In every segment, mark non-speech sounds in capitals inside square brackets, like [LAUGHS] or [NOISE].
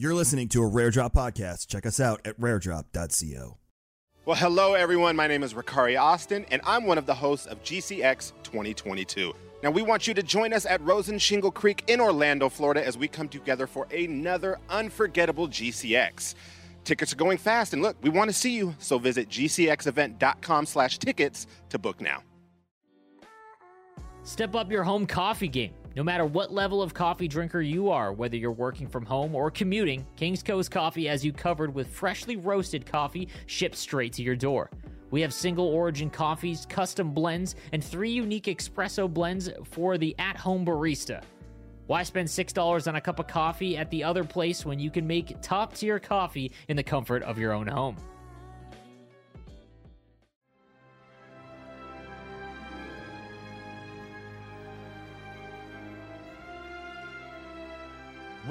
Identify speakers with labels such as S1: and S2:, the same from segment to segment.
S1: You're listening to a Rare Drop podcast. Check us out at raredrop.co.
S2: Well, hello, everyone. My name is Ricari Austin, and I'm one of the hosts of GCX 2022. Now, we want you to join us at Rosen Shingle Creek in Orlando, Florida, as we come together for another unforgettable GCX. Tickets are going fast, and look, we want to see you, so visit gcxevent.com slash tickets to book now.
S3: Step up your home coffee game. No matter what level of coffee drinker you are, whether you're working from home or commuting, King's Coast Coffee has you covered with freshly roasted coffee shipped straight to your door. We have single origin coffees, custom blends, and three unique espresso blends for the at home barista. Why spend $6 on a cup of coffee at the other place when you can make top tier coffee in the comfort of your own home?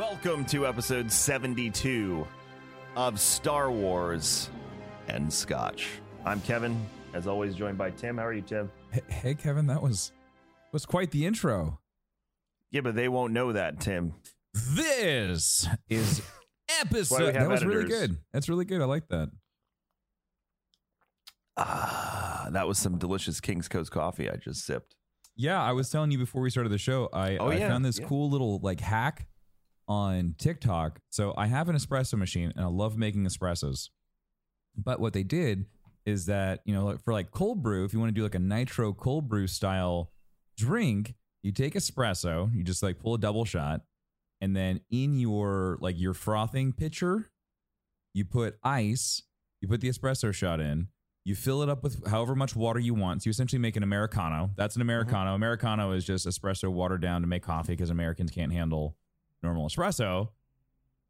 S4: Welcome to episode 72 of Star Wars and Scotch. I'm Kevin, as always, joined by Tim. How are you, Tim?
S5: Hey, Kevin, that was was quite the intro.
S4: Yeah, but they won't know that, Tim.
S5: This is [LAUGHS] episode. That was really good. That's really good. I like that.
S4: Ah, that was some delicious King's Coast coffee I just sipped.
S5: Yeah, I was telling you before we started the show. I,
S4: Oh,
S5: I
S4: yeah,
S5: found this
S4: yeah.
S5: cool little like hack on TikTok. So I have an espresso machine, and I love making espressos. But what they did is that you know for like cold brew, if you want to do like a nitro cold brew style drink, you take espresso, you just like pull a double shot, and then in your like your frothing pitcher, you put ice, you put the espresso shot in, you fill it up with however much water you want. So you essentially make an americano. That's an mm-hmm. americano. Americano is just espresso watered down to make coffee because Americans can't handle normal espresso,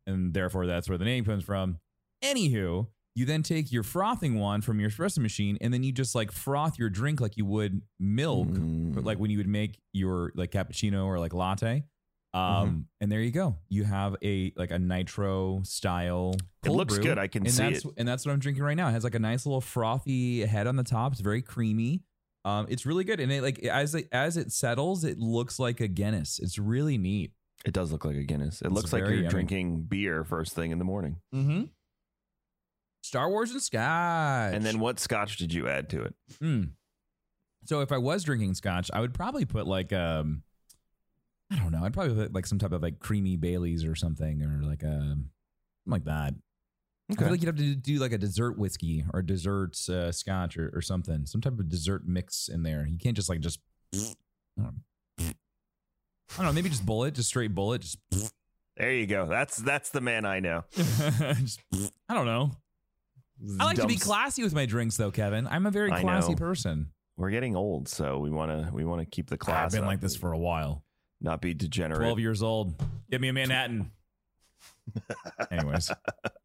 S5: and therefore that's where the name comes from. Anywho, you then take your frothing one from your espresso machine, and then you just like froth your drink like you would milk,
S4: Mm.
S5: like when you would make your like cappuccino or like latte. Um,
S4: Mm-hmm.
S5: and there you go. You have a like a nitro style.
S4: It looks
S5: brew,
S4: good. I can
S5: and
S4: see
S5: that's,
S4: it.
S5: And that's what I'm drinking right now. It has like a nice little frothy head on the top. It's very creamy. Um, it's really good, and it like as it as it settles, it looks like a Guinness. It's really neat.
S4: It does look like a Guinness. It looks like you're
S5: yummy.
S4: drinking beer first thing in the morning.
S5: Mm-hmm. Star Wars and Scotch.
S4: And then what scotch did you add to it?
S5: Mm. So if I was drinking Scotch, I would probably put like um, I don't know. I'd probably put like some type of like creamy Bailey's or something, or like a something like that. I feel like you'd have to do like a dessert whiskey or dessert uh, Scotch or, or something, some type of dessert mix in there. You can't just like just. [SNIFFS] I don't know, I don't know. Maybe just Bulleit, just straight Bulleit, just.
S4: There you go. That's that's the man I know. [LAUGHS]
S5: just I don't know. I like to be classy with my drinks, though, Kevin. I'm a very
S4: I
S5: classy
S4: know.
S5: person.
S4: We're getting old, so we want to we want to keep the class.
S5: I've been
S4: up
S5: like this for a while.
S4: not be degenerate.
S5: 12 years old. Get me a Manhattan. [LAUGHS] Anyways.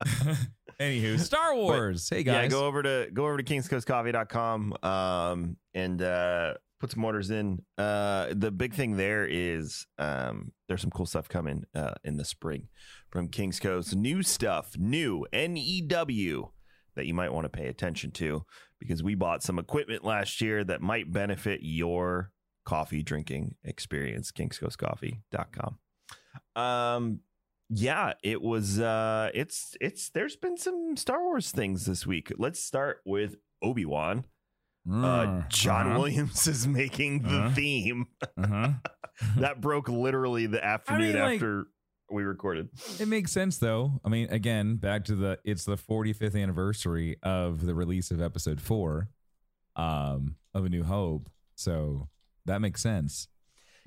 S5: [LAUGHS] Anywho, Star Wars. hey guys.
S4: Yeah, go over to go over to kingscoastcoffee.com um and uh put some orders in. Uh, the big thing there is um, there's some cool stuff coming uh, in the spring from Kings Coast. New stuff, new N E W that you might want to pay attention to because we bought some equipment last year that might benefit your coffee drinking experience. KingsCoastCoffee.com. Um, yeah, it was. Uh, it's it's. There's been some Star Wars things this week. Let's start with Obi Wan. Uh, John
S5: Uh-huh.
S4: Williams is making the
S5: Uh-huh.
S4: theme.
S5: Uh-huh. [LAUGHS]
S4: that broke literally the afternoon
S5: like-
S4: after we recorded.
S5: It makes sense though. I mean, again, back to the it's the 45th anniversary of the release of episode 4 um of A New Hope. So that makes sense.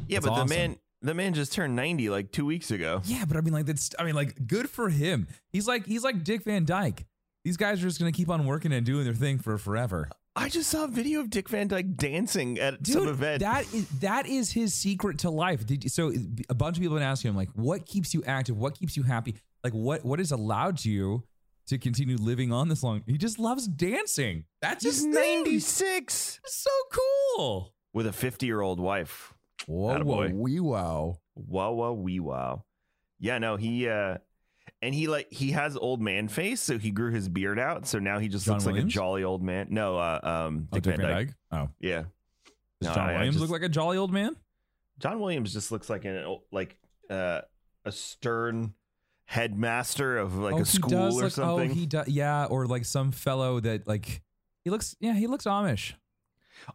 S4: Yeah,
S5: That's
S4: but
S5: awesome.
S4: the man, the man just turned ninety like two weeks ago.
S5: Yeah, but I mean like that's I mean like good for him. He's like he's like Dick Van Dyke. These guys are just going to keep on working and doing their thing for forever.
S4: I just saw a video of Dick Van Dyke dancing at some
S5: Dude,
S4: event.
S5: that is that is his secret to life. Did you, so a bunch of people have been asking him like, what keeps you active? What keeps you happy? Like what what has allowed you to continue living on this long? He just loves dancing. That's
S4: He's
S5: his
S4: ninety six
S5: so cool.
S4: with a fifty year old wife.
S5: Whoa,
S4: Attaboy.
S5: wee wow.
S4: Wow, wow, wee wow. Yeah, no, he uh and he like he has old man face, so he grew his beard out, so now he just
S5: John
S4: looks like a jolly old man. No, uh um
S5: Oh,
S4: Dick Van Dyke.
S5: Oh,
S4: Yeah.
S5: does
S4: No,
S5: John
S4: I- I
S5: Williams
S4: just-
S5: look like a jolly old man?
S4: John Williams just looks like an like uh a stern headmaster of like
S5: oh,
S4: a school
S5: does
S4: or
S5: look,
S4: something.
S5: Oh, he does. Yeah, or like some fellow that like he looks. Yeah, he looks Amish.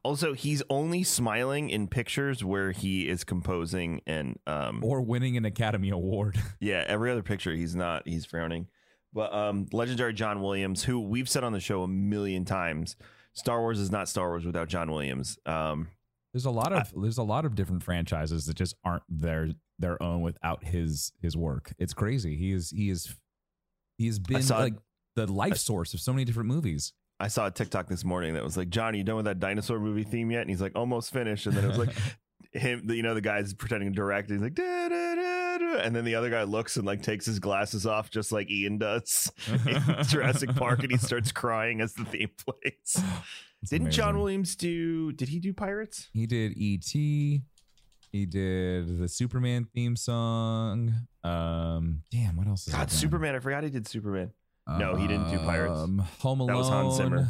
S4: Also, he's only smiling in pictures where he is composing and um
S5: or winning an Academy Award. [LAUGHS]
S4: yeah, every other picture he's not he's frowning. But um legendary John Williams, who we've said on the show a million times, Star Wars is not Star Wars without John Williams. Um
S5: There's a lot of there's a lot of different franchises that just aren't their their own without his his work. It's crazy. He is he is he has been
S4: saw-
S5: like the life source of so many different movies.
S4: I saw a TikTok this morning that was like, Johnny, you done with that dinosaur movie theme yet? And he's like, almost finished. And then it was like [LAUGHS] him, you know, the guy's pretending to direct. He's like, da, da, da, da. and then the other guy looks and like takes his glasses off, just like Ian does [LAUGHS] in [LAUGHS] Jurassic Park, and he starts crying as the theme plays.
S5: It's
S4: Didn't John. Williams do? Did he do Pirates?
S5: He did E.T. He did the Superman theme song. Um, damn, what else? Is
S4: God, Superman! I forgot he did Superman. No, he didn't do
S5: Um,
S4: Pirates.
S5: Home Alone.
S4: That was Hans Zimmer.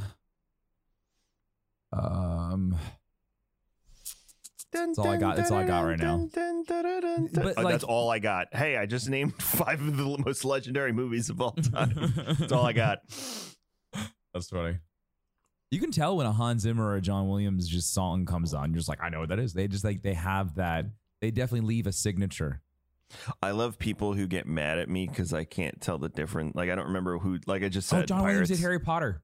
S5: Um, That's all I got- that's all I got right now. But,
S4: Oh,
S5: like-
S4: that's all I got. Hey, I just named [LAUGHS] five of the most legendary movies of all time. that's all I got. [LAUGHS]
S5: That's funny. You can tell when a Hans Zimmer or a John Williams just song comes on. You're just like, I know what that is. They just like they have that. They definitely leave a signature.
S4: I love people who get mad at me because I can't tell the difference. Like I don't remember who. Like I just said,
S5: oh, John
S4: Pirates.
S5: Williams did Harry Potter.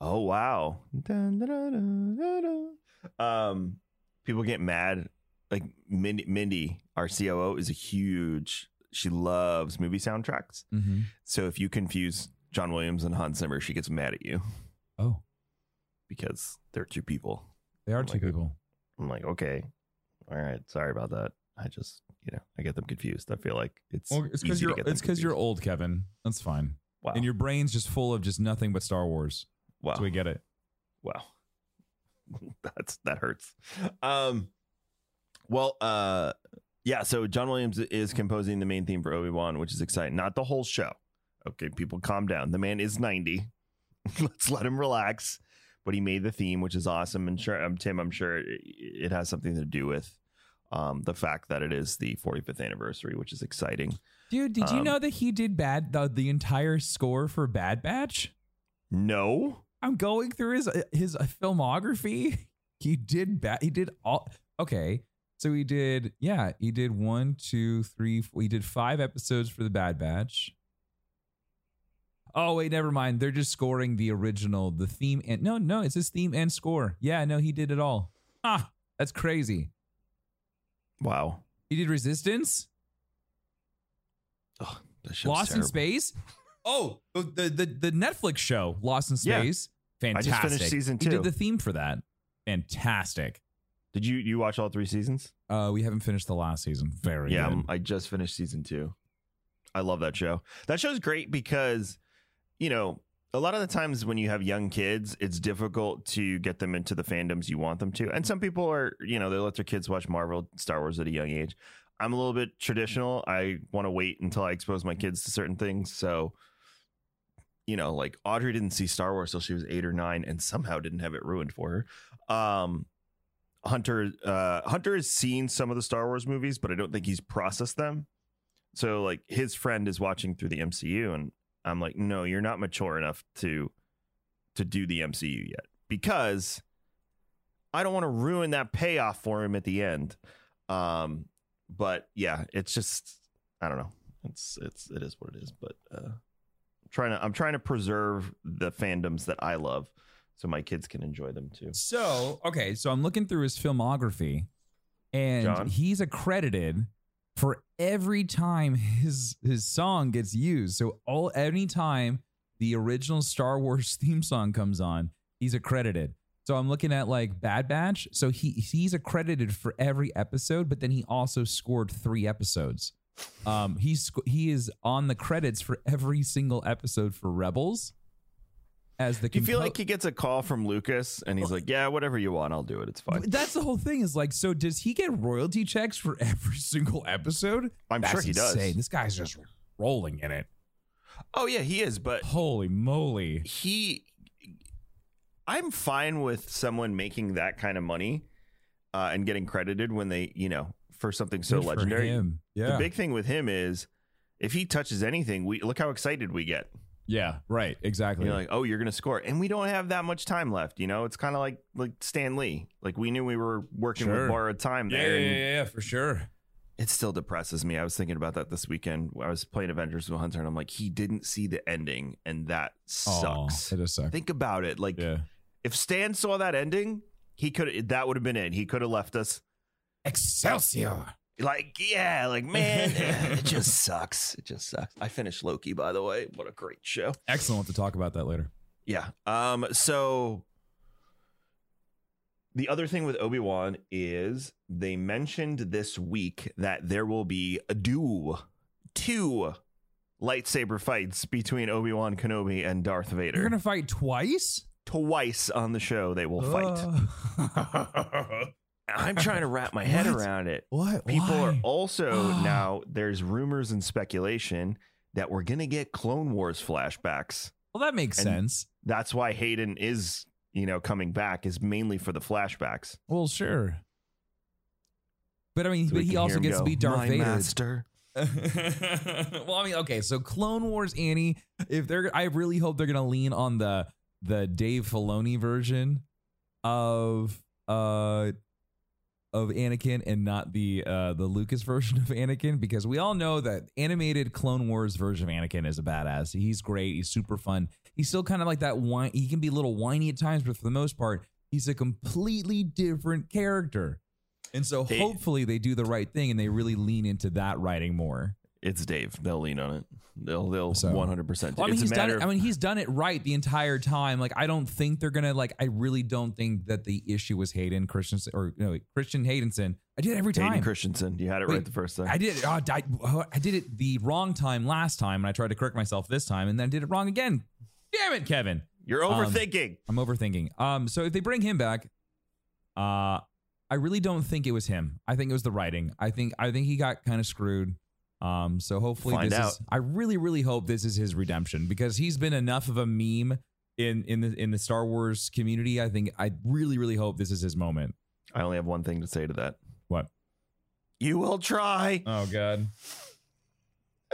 S4: Oh wow. Dun, dun, dun. Um, people get mad. Like Mindy, Mindy, our COO, is a huge. She loves movie soundtracks.
S5: Mm-hmm.
S4: So if you confuse John Williams and Hans Zimmer, she gets mad at you
S5: Oh,
S4: because they're two people.
S5: they are
S4: Oh
S5: two
S4: God.
S5: people.
S4: I'm like, okay, all right, sorry about that. I just, you know, I get them confused. I feel like it's
S5: Well, it's because you're it's because you're old, Kevin. That's fine.
S4: wow,
S5: And your brain's just full of just nothing but Star Wars.
S4: wow,
S5: So we get it.
S4: wow. [LAUGHS] That's that hurts. Um, well, uh, yeah. So John Williams is composing the main theme for Obi Wan, which is exciting. Not the whole show. Okay, people, calm down. The man is ninety. [LAUGHS] Let's let him relax. But he made the theme, which is awesome. And sure, um, Tim, I'm sure it, it has something to do with um, the fact that it is the 45th anniversary, which is exciting.
S5: Dude, did you
S4: Um,
S5: know that he did bad the, the entire score for Bad Batch?
S4: No,
S5: I'm going through his his filmography. [LAUGHS] He did bad. He did all. Okay, so he did. Yeah, he did one, two, three. Four, he did five episodes for the Bad Batch. Oh wait, never mind. They're just scoring the original, the theme, and no, no, it's his theme and score. Yeah, no, he did it all. Ah, that's crazy.
S4: Wow.
S5: He did Resistance,
S4: Ugh, that show's
S5: Lost in. Space. Oh, the the the Netflix show Lost in
S4: Yeah.
S5: Space.
S4: I just
S5: Fantastic.
S4: finished season two.
S5: He
S4: two.
S5: did the theme for that. Fantastic.
S4: Did you you watch all three seasons?
S5: Uh, we haven't finished the last season. Very
S4: yeah,
S5: good.
S4: I'm- I just finished season two. I love that show. That show's great because, you know, a lot of the times when you have young kids, it's difficult to get them into the fandoms you want them to. And some people are, you know, they let their kids watch Marvel, Star Wars at a young age. I'm a little bit traditional. I want to wait until I expose my kids to certain things. So, you know, like Audrey didn't see Star Wars till she was eight or nine and somehow didn't have it ruined for her. Um, Hunter, uh, Hunter has seen some of the Star Wars movies, but I don't think he's processed them. So, like, his friend is watching through the MCU, and I'm like, no, you're not mature enough to to do the MCU yet because I don't want to ruin that payoff for him at the end. Um, but yeah, it's just I don't know. It's it's it is what it is. But uh, I'm trying to I'm trying to preserve the fandoms that I love so my kids can enjoy them too.
S5: So, okay, so I'm looking through his filmography and
S4: John?
S5: he's accredited for every time his his song gets used. So all anytime the original Star Wars [LAUGHS] theme song comes on, he's accredited. So I'm looking at like Bad Batch. So he he's accredited for every episode, but then he also scored three episodes. Um, he's he is on the credits for every single episode for Rebels. As the
S4: you feel like he gets a call from Lucas and he's like, "Yeah, whatever you want, I'll do it. It's fine."
S5: That's the whole thing. Is like, so does he get royalty checks for [LAUGHS] every single episode?
S4: I'm
S5: That's
S4: sure he does.
S5: This guy's just rolling in it.
S4: Oh yeah, he is, but
S5: Holy moly!
S4: he I'm fine with someone making that kind of money uh, and getting credited when they, you know, for something so
S5: Good
S4: legendary.
S5: Yeah.
S4: The big thing with him is if he touches anything, we look how excited we get.
S5: Yeah. Right. Exactly.
S4: You're like, oh, you're gonna score, and we don't have that much time left. You know, it's kind of like like Stan Lee. Like we knew we were working
S5: Sure.
S4: with borrowed time
S5: yeah,
S4: there.
S5: yeah,
S4: and
S5: yeah, yeah, for sure.
S4: It still depresses me. I was thinking about that this weekend. I was playing Avengers with Hunter, and I'm like, he didn't see the ending, and that sucks.
S5: Aw, it does suck.
S4: Think about it. Like,
S5: yeah.
S4: if Stan saw that ending, he could that would have been it. He could have left us.
S5: Excelsior.
S4: Like, yeah, like man, it just sucks. It just sucks. I finished Loki, by the way. What a great show.
S5: Excellent. To talk about that later.
S4: Yeah. Um. So the other thing with Obi Wan is they mentioned this week that there will be a duel, two lightsaber fights between Obi Wan Kenobi and Darth Vader.
S5: You're gonna fight twice.
S4: Twice on the show they will fight.
S5: Uh, [LAUGHS]
S4: I'm trying to wrap my head
S5: What?
S4: around it.
S5: what?
S4: People are
S5: Why?
S4: also now there's rumors and speculation that we're gonna get Clone Wars flashbacks.
S5: Well, that makes
S4: and-
S5: sense.
S4: That's why Hayden is, you know, coming back is mainly for the flashbacks.
S5: Well, sure. But I mean,
S4: So
S5: but
S4: we
S5: he
S4: can
S5: also
S4: him
S5: gets to be Darth
S4: "My
S5: Vader.
S4: master. [LAUGHS]
S5: well, I mean, okay, so Clone Wars Annie, if they're I really hope they're gonna lean on the the Dave Filoni version of uh of Anakin and not the uh the Lucas [LAUGHS] version of Anakin because we all know that animated Clone Wars version of Anakin is a badass. He's great, he's super fun. He's still kind of like that whine he can be a little whiny at times, but for the most part, he's a completely different character. And so hopefully they do the right thing and they really lean into that writing more.
S4: It's Dave. They'll lean on it. They'll they'll one hundred percent.
S5: I mean,
S4: It's
S5: he's done it. I mean, he's done it right the entire time. Like, I don't think they're gonna like. I really don't think that the issue was Hayden Christensen or no Christian Haydenson. I did it every time.
S4: Hayden Christensen. You had it
S5: Wait,
S4: right the first time.
S5: I did it. Oh, I, oh, I did it the wrong time last time, and I tried to correct myself this time, and then I did it wrong again. Damn it, Kevin.
S4: You're
S5: Um,
S4: overthinking.
S5: I'm overthinking. Um, so if they bring him back, uh, I really don't think it was him. I think it was the writing. I think I think he got kind of screwed. Um, so hopefully
S4: Find
S5: this
S4: out.
S5: is. I really, really hope this is his redemption because he's been enough of a meme in in the in the Star Wars community. I think I really, really hope this is his moment.
S4: I only have one thing to say to that.
S5: What?
S4: You will try.
S5: Oh God.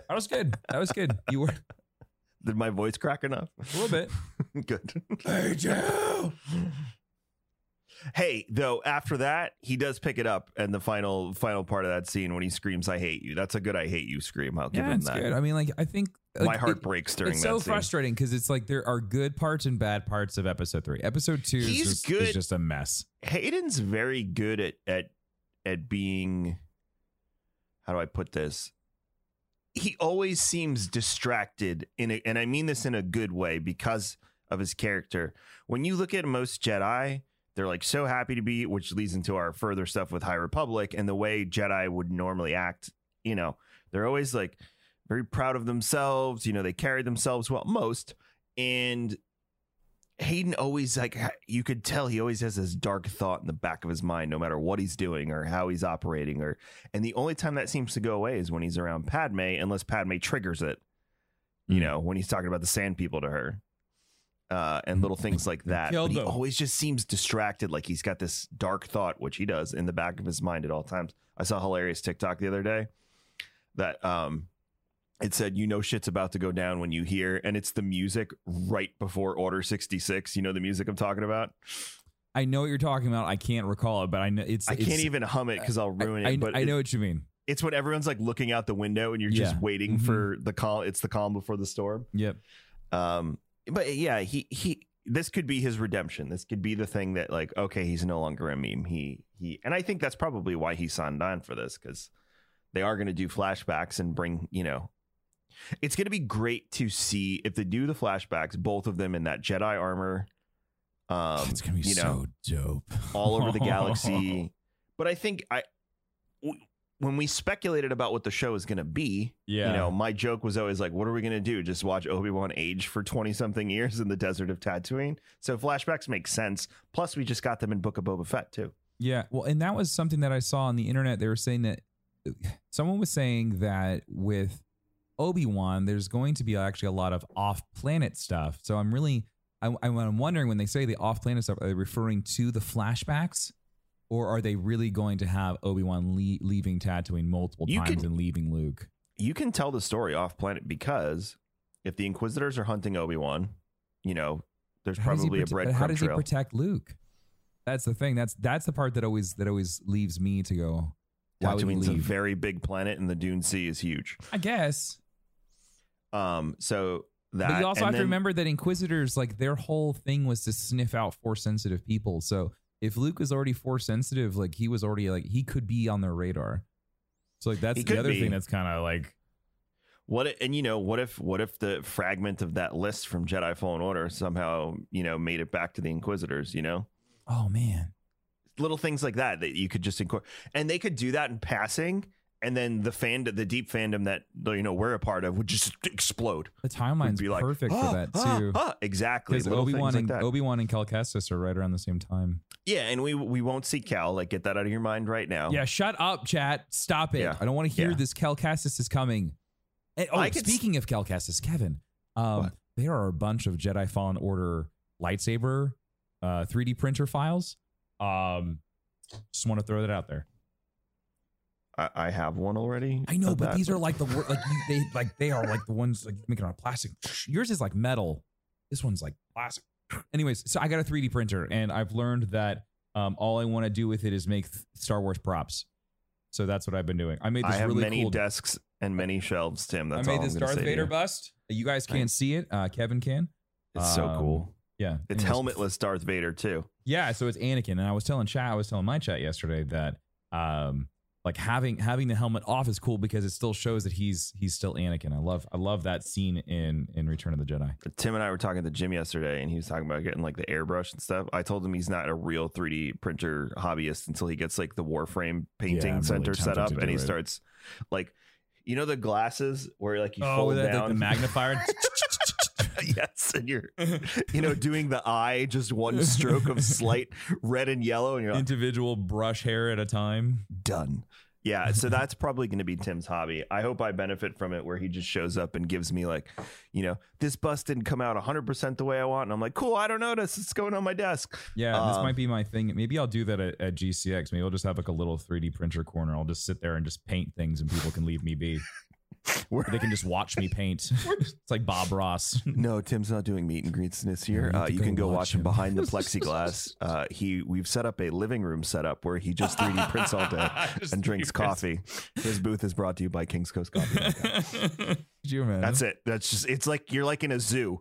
S5: That was good. That was good. You were [LAUGHS]
S4: Did my voice crack enough?
S5: a little bit. [LAUGHS]
S4: Good. Hey Joe. [LAUGHS] Hey, though, after that, he does pick it up and the final final part of that scene when he screams, I hate you. That's a good I hate you scream. I'll give
S5: Yeah,
S4: him that.
S5: good. I mean, like I think
S4: My heart
S5: it-
S4: breaks during that.
S5: it's so
S4: scene.
S5: frustrating because it's like there are good parts and bad parts of episode three. Episode two is just,
S4: good.
S5: is just a mess.
S4: Hayden's very good at at at being how do I put this? He always seems distracted in a, and I mean this in a good way because of his character. When you look at most Jedi, they're like so happy to be, which leads into our further stuff with High Republic and the way Jedi would normally act. You know, they're always like very proud of themselves. You know, they carry themselves well. Most and Hayden always like you could tell he always has this dark thought in the back of his mind, no matter what he's doing or how he's operating, or and the only time that seems to go away is when he's around Padme, unless Padme triggers it. You
S5: Mm.
S4: know, when he's talking about the sand people to her. Uh, and little things like that. But he always just seems distracted, like he's got this dark thought, which he does in the back of his mind at all times. I saw a hilarious TikTok the other day that um it said you know shit's about to go down when you hear and it's the music right before order 66 you know the music i'm talking about
S5: I know what you're talking about. I can't recall it, but I know it's.
S4: i
S5: it's-
S4: can't even hum it because i'll ruin
S5: I,
S4: it
S5: I,
S4: but
S5: I know what you mean.
S4: it's when everyone's like looking out the window and you're just
S5: Yeah.
S4: waiting
S5: Mhm.
S4: for the call it's the calm before the storm
S5: Yep.
S4: um but yeah he he this could be his redemption. This could be the thing that like okay he's no longer a meme. He he and i think that's probably why he signed on for this because they are going to do flashbacks and bring you know it's going to be great to see if they do the flashbacks both of them in that jedi armor um
S5: it's gonna be
S4: you know
S5: so dope.
S4: all over the [LAUGHS] galaxy. But i think i when we speculated about what the show is going to be
S5: Yeah.
S4: you know my joke was always like what are we going to do just watch obi-wan age for 20 something years in the desert of tatooine so flashbacks make sense plus we just got them in book of boba fett too
S5: Yeah, well, and that was something that I saw on the internet. They were saying that someone was saying that with Obi Wan, there's going to be actually a lot of off-planet stuff. So I'm really, I, I'm wondering when they say the off-planet stuff, are they referring to the flashbacks, or are they really going to have Obi Wan le- leaving Tatooine multiple
S4: You
S5: times
S4: could-
S5: and leaving Luke?
S4: you can tell the story off planet because if the inquisitors are hunting obi-wan you know there's
S5: How
S4: probably a
S5: prote- but
S4: breadcrumb
S5: How does he
S4: trail
S5: protect Luke? That's the thing. That's that's the part that always that always leaves me to go.
S4: Tatooine's a very big planet and the dune sea is huge
S5: I guess.
S4: um so that
S5: but you also have to remember that Inquisitors, like their whole thing was to sniff out force sensitive people. So if Luke was already force sensitive, like he was already like he could be on their radar. So like that's the other
S4: be.
S5: thing that's kind of like
S4: What and you know what if what if the fragment of that list from Jedi Fallen Order somehow you know made it back to the Inquisitors? You know,
S5: oh man,
S4: little things like that that you could just incorporate, and they could do that in passing, and then the fan the deep fandom that you know we're a part of would just explode.
S5: the timeline's
S4: be like
S5: perfect
S4: "Ah,
S5: for that
S4: ah,
S5: too.
S4: ah," exactly.
S5: Because Obi Wan and
S4: like.
S5: Obi Wan and Cal Kestis are right around the same time.
S4: yeah, and we we won't see Cal. Like, get that out of your mind right now.
S5: Yeah, shut up, chat. Stop it.
S4: Yeah.
S5: I don't want to hear
S4: Yeah.
S5: this. Cal Kestis is coming. And- oh,
S4: I could s-
S5: speaking of Cal Kestis, Kevin, um, there are a bunch of Jedi Fallen Order lightsaber uh, 3D printer files. Um, just want to throw that out there.
S4: I, I have one already.
S5: I know, but
S4: that.
S5: these are like the wor- like you, they like they are like the ones like making out of plastic. Yours is like metal. This one's like plastic. Anyways, so I got a 3D printer, and I've learned that um, all I want to do with it is make th- Star Wars props. So that's what I've been doing. I made this
S4: I have
S5: really
S4: many
S5: cool.
S4: desks and many shelves, Tim. That's
S5: I made
S4: all
S5: this
S4: I'm
S5: Darth Vader bust. You guys can't
S4: Thanks.
S5: see it. Uh, Kevin can.
S4: It's so
S5: Um,
S4: cool.
S5: Yeah,
S4: It's
S5: Anyways,
S4: helmetless Darth Vader too.
S5: Yeah, so it's Anakin, and I was telling chat, I was telling my chat yesterday that um, like having having the helmet off is cool because it still shows that he's he's still Anakin. I love I love that scene in in Return of the Jedi.
S4: Tim and I were talking to Jim yesterday, and he was talking about getting like the airbrush and stuff. I told him he's not a real 3D printer hobbyist until he gets like the Warframe painting
S5: really
S4: center set up, and he
S5: it.
S4: starts like, you know, the glasses where like you
S5: oh,
S4: fold
S5: the, the,
S4: down
S5: the magnifier. [LAUGHS] [LAUGHS]
S4: yes, and you're, you know, doing the eye, just one stroke of [LAUGHS] slight red and yellow, and you're like,
S5: individual brush hair at a time.
S4: done. Yeah, so [LAUGHS] that's probably going to be Tim's hobby. I hope I benefit from it where he just shows up and gives me like, you know, this bust didn't come out 100% the way I want. And I'm like, cool, I don't notice. It's going on my desk.
S5: Yeah, this
S4: Um,
S5: might be my thing. Maybe I'll do that at, at GCX. Maybe I'll just have like a little 3D printer corner. I'll just sit there and just paint things, and people can leave me be. [LAUGHS] They can just watch me paint. [LAUGHS] it's like Bob Ross.
S4: No, Tim's not doing meet and greets this year.
S5: you
S4: Uh, you can go
S5: watch
S4: watch him behind the [LAUGHS] plexiglass. Uh, he we've set up a living room setup where he just 3D prints all day and drinks coffee. His booth is brought to you by King's Coast Coffee.
S5: You imagine?
S4: That's it. That's just it's like you're like in a zoo,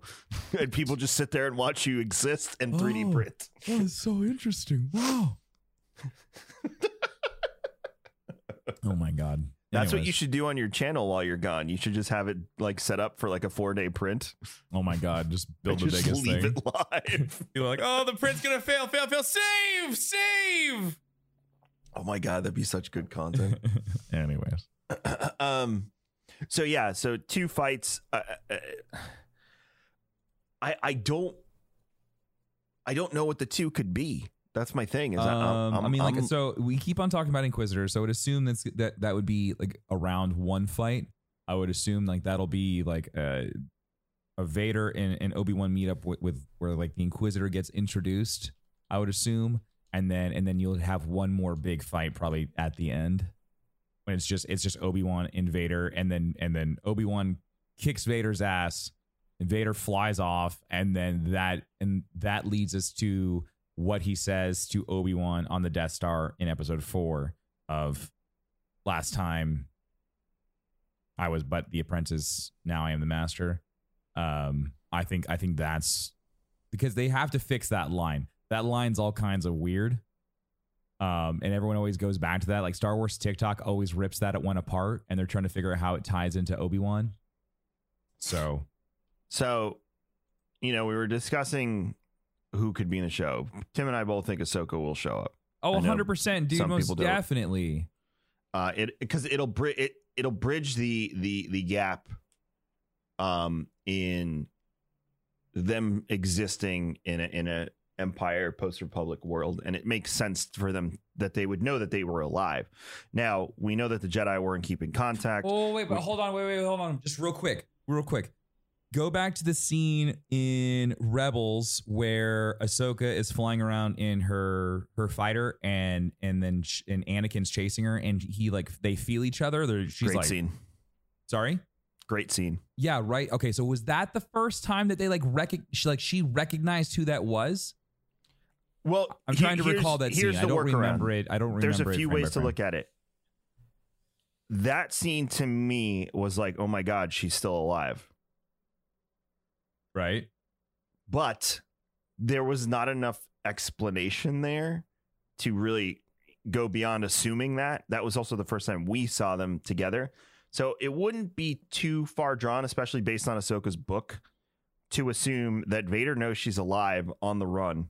S4: and people just sit there and watch you exist and 3D
S5: Oh.
S4: print.
S5: Oh, it's so interesting. Wow. oh my god.
S4: That's what you should do on your channel while you're gone. You should just have it like set up for like a four day print.
S5: Oh my god, just [LAUGHS] build the
S4: just
S5: biggest
S4: leave
S5: thing.
S4: it live. [LAUGHS]
S5: You're like, oh, the print's gonna fail, fail, fail. Save, save.
S4: oh my god, that'd be such good content. [LAUGHS]
S5: Anyways, [CLEARS THROAT]
S4: um, so yeah, so two fights. Uh, uh, I I don't I don't know what the two could be. That's my thing. Is I'm-
S5: Um,
S4: I'm-
S5: I mean, like,
S4: I'm-
S5: so we keep on talking about Inquisitor, so I would assume that's that that would be like around one fight. I would assume like that'll be like a, a Vader and, and Obi Wan meetup with, with where like the Inquisitor gets introduced. I would assume, and then and then you'll have one more big fight probably at the end when it's just it's just Obi Wan and Vader, and then and then Obi Wan kicks Vader's ass, Vader flies off, and then that and that leads us to what he says to Obi Wan on the Death Star in Episode Four of last time I was but the apprentice, now I am the master. Um, I think I think that's because they have to fix that line. That line's all kinds of weird. Um, and everyone always goes back to that. Like Star Wars TikTok always rips that at one apart, and they're trying to figure out how it ties into Obi Wan. So
S4: So, you know, we were discussing who could be in the show. Tim and I both think Ahsoka will show up.
S5: Oh,
S4: I
S5: 100%, dude.
S4: some
S5: Most definitely.
S4: Uh, it because it'll bri- it it'll bridge the the the gap, um, in them existing in a in a empire post republic world, and it makes sense for them that they would know that they were alive. Now we know that the Jedi weren't keeping contact.
S5: Oh wait, but hold on, wait, wait, hold on, just real quick, real quick. Go back to the scene in Rebels where Ahsoka is flying around in her her fighter, and and then sh- and Anakin's chasing her, and he like they feel each other. They're, she's
S4: Great
S5: like,
S4: scene.
S5: sorry.
S4: Great scene.
S5: Yeah, right. Okay, so was that the first time that they like rec- she, like she recognized who that was?
S4: Well,
S5: I'm trying to recall that scene. I don't
S4: workaround.
S5: remember it. I don't remember.
S4: There's a few ways to look at it. That scene to me was like, oh my god, she's still alive.
S5: Right.
S4: But there was not enough explanation there to really go beyond assuming that. That was also the first time we saw them together. So it wouldn't be too far drawn, especially based on Ahsoka's book, to assume that Vader knows she's alive on the run.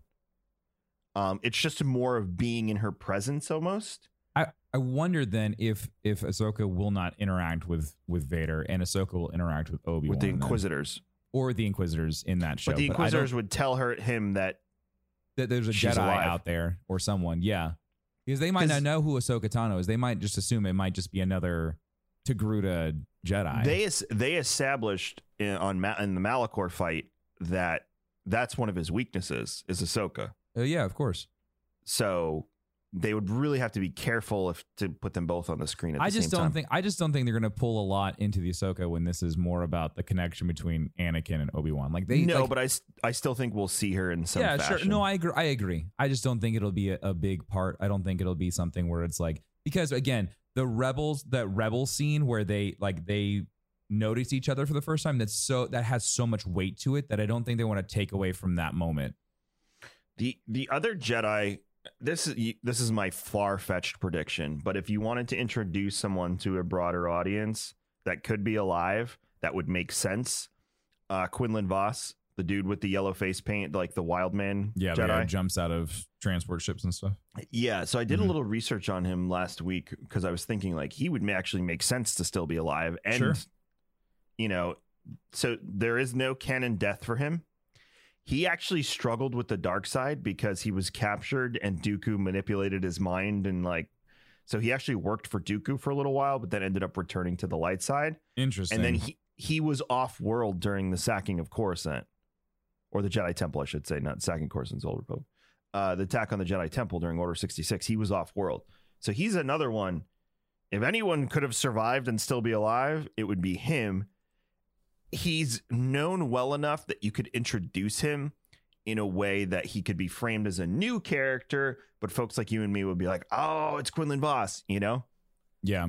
S4: Um, it's just more of being in her presence almost.
S5: I, I wonder then if if Ahsoka will not interact with with Vader and Ahsoka will interact with Obi Wan
S4: with the Inquisitors.
S5: Or the Inquisitors in that show.
S4: but the Inquisitors would tell her him that
S5: that there's a Jedi
S4: alive.
S5: out there or someone, yeah, because they might not know who Ahsoka Tano is. They might just assume it might just be another Togruta Jedi.
S4: they they established in, on Ma- in the Malachor fight that that's one of his weaknesses is Ahsoka.
S5: Uh, yeah, of course.
S4: So they would really have to be careful if to put them both on the screen at the
S5: I just
S4: same
S5: don't
S4: time.
S5: think I just don't think they're gonna pull a lot into the Ahsoka when this is more about the connection between Anakin and Obi Wan. Like they
S4: no,
S5: like,
S4: but I still think we'll see her in some
S5: yeah,
S4: fashion.
S5: sure. No, I agree. I agree. I just don't think it'll be a, a big part. I don't think it'll be something where it's like because again, the rebels, that rebel scene where they like they notice each other for the first time. That's so that has so much weight to it that I don't think they want to take away from that moment.
S4: The the other Jedi this is this is my far fetched prediction, but if you wanted to introduce someone to a broader audience that could be alive, that would make sense. Uh, Quinlan Vos, the dude with the yellow face paint, like the wild man
S5: Yeah,
S4: Jedi.
S5: guy jumps out of transport ships and stuff.
S4: Yeah, so I did
S5: Mhm.
S4: a little research on him last week because I was thinking like he would actually make sense to still be alive, and
S5: Sure.
S4: you know, so there is no canon death for him. He actually struggled with the dark side because he was captured and Dooku manipulated his mind and like, so he actually worked for Dooku for a little while, but then ended up returning to the light side,
S5: Interesting.
S4: and then he he was off world during the sacking of Coruscant, or the Jedi Temple, I should say, not sacking Coruscant's Old Republic. Uh, the attack on the Jedi Temple during Order sixty six. He was off world, so he's another one. If anyone could have survived and still be alive, it would be him. He's known well enough that you could introduce him in a way that he could be framed as a new character, but folks like you and me would be like, "Oh, it's Quinlan Vos," you know.
S5: yeah.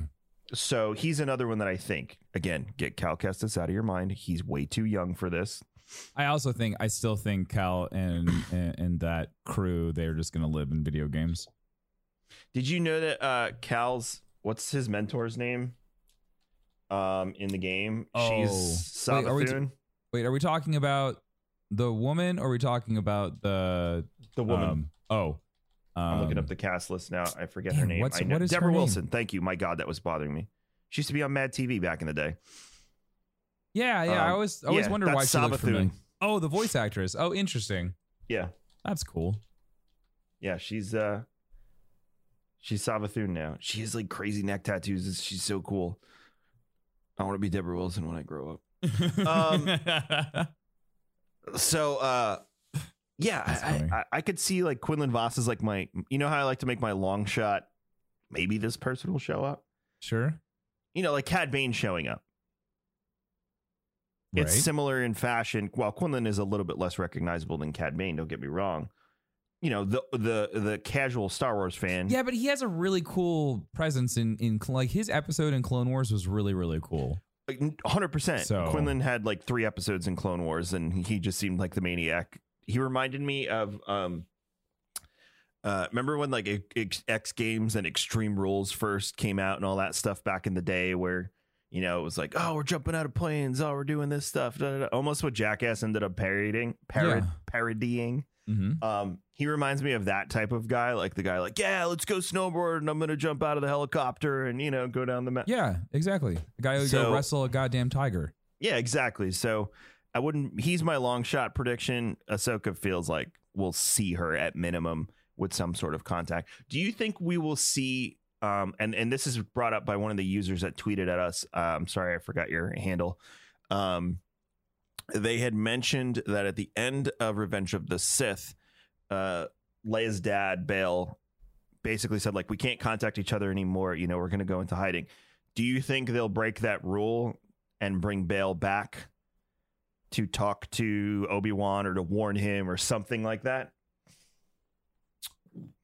S4: So he's another one that I think again get Cal Kestis out of your mind. He's way too young for this.
S5: I also think I still think Cal and and, and that crew they're just gonna live in video games.
S4: Did you know that uh Cal's what's his mentor's name? Um, in the game,
S5: Oh.
S4: she's
S5: Wait, are we t- Wait, are we talking about the woman or are we talking about the
S4: the woman.
S5: um, oh,
S4: I'm looking
S5: um,
S4: up the cast list now. I forget her name.
S5: what's-
S4: I know
S5: what is Debra?
S4: Wilson. Thank you. My God, that was bothering me. She used to be on Mad TV back in the day.
S5: Yeah, yeah. I
S4: Um,
S5: always I always
S4: yeah,
S5: wondered why she looked
S4: Savathun.
S5: familiar. Oh, the voice actress. Oh, interesting.
S4: Yeah,
S5: That's cool.
S4: yeah. She's uh, she's Savathun now. She has like crazy neck tattoos. She's so cool. I want to be Debra Wilson when I grow up. Um, So, uh, yeah, I. I, I could see like Quinlan Vos is like my, you know how I like to make my long shot. Maybe this person will show up.
S5: sure.
S4: You know, like Cad Bane showing up. It's similar in fashion. While Quinlan is a little bit less recognizable than Cad Bane, don't get me wrong. You know, the the the casual Star Wars fan.
S5: Yeah, but he has a really cool presence in in like his episode in Clone Wars was really really cool.
S4: hundred percent.
S5: So-
S4: Quinlan had like three episodes in Clone Wars, and he just seemed like the maniac. He reminded me of um, uh, remember when like X, X Games and Extreme Rules first came out and all that stuff back in the day, where you know it was like, oh, we're jumping out of planes, oh, we're doing this stuff, da, da, da. almost what Jackass ended up parodying, parod-
S5: Yeah.
S4: parodying.
S5: Mm-hmm.
S4: Um, he reminds me of that type of guy, like the guy, like, yeah, let's go snowboard, and I'm gonna jump out of the helicopter and you know go down the mountain.
S5: Yeah, exactly. The guy who
S4: So-
S5: go wrestle a goddamn tiger.
S4: Yeah, exactly. So I wouldn't. He's my long shot prediction. Ahsoka feels like we'll see her at minimum with some sort of contact. Do you think we will see? Um, and and this is brought up by one of the users that tweeted at us. Uh, I'm sorry, I forgot your handle. Um, they had mentioned that at the end of Revenge of the Sith, uh, Leia's dad Bail basically said like we can't contact each other anymore. You know, we're going to go into hiding. Do you think they'll break that rule and bring Bail back to talk to Obi Wan or to warn him or something like that?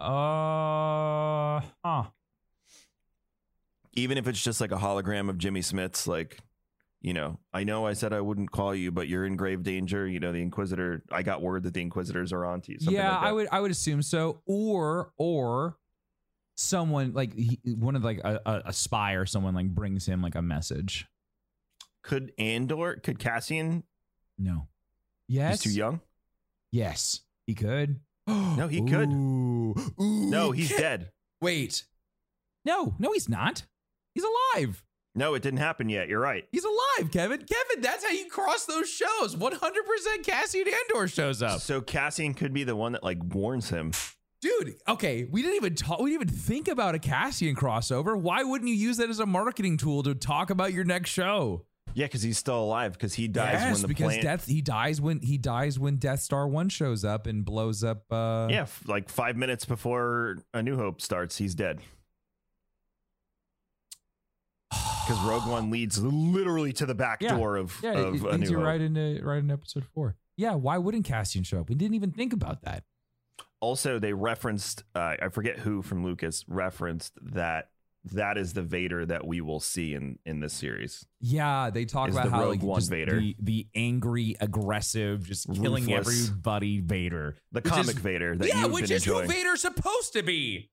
S5: Uh, huh.
S4: Even if it's just like a hologram of Jimmy Smits, like, you know, I know I said I wouldn't call you, but you're in grave danger. You know, the Inquisitor. I got word that the Inquisitors are on to you. something
S5: yeah,
S4: like that.
S5: I would I would assume so. Or or someone like he, one of like a, a, a spy or someone like brings him like a message.
S4: Could Andor? Could Cassian?
S5: No. Yes.
S4: He's too young.
S5: Yes, he could. [GASPS]
S4: No, he could.
S5: Ooh. Ooh,
S4: No, he's dead.
S5: Wait. No, no, he's not. He's alive.
S4: No, it didn't happen yet. You're right.
S5: He's alive, Kevin. Kevin, that's how you cross those shows. 100% Cassian Andor shows up.
S4: So Cassian could be the one that like warns him.
S5: Dude, okay, we didn't even talk we didn't even think about a Cassian crossover. Why wouldn't you use that as a marketing tool to talk about your next show?
S4: Yeah, because he's still alive. Because he dies
S5: yes,
S4: when the
S5: because
S4: planet.
S5: death he dies when he dies when Death Star 1 shows up and blows up uh
S4: yeah, like five minutes before A New Hope starts, he's dead. Because Rogue One leads literally to the back
S5: Yeah.
S4: door of,
S5: Yeah,
S4: of
S5: it,
S4: A
S5: it leads
S4: New
S5: you
S4: Hope.
S5: right into right into episode 4. Yeah, why wouldn't Cassian show up? We didn't even think about that.
S4: Also, they referenced, uh, I forget who from Lucas referenced that that is the Vader that we will see in, in this series.
S5: Yeah, they talk
S4: Is
S5: about
S4: the
S5: how
S4: Rogue
S5: like
S4: One Vader.
S5: the the angry, aggressive, just killing everybody Vader.
S4: The comic
S5: is-
S4: Vader that
S5: yeah,
S4: you've
S5: which
S4: been
S5: is
S4: enjoying.
S5: who Vader's supposed to be.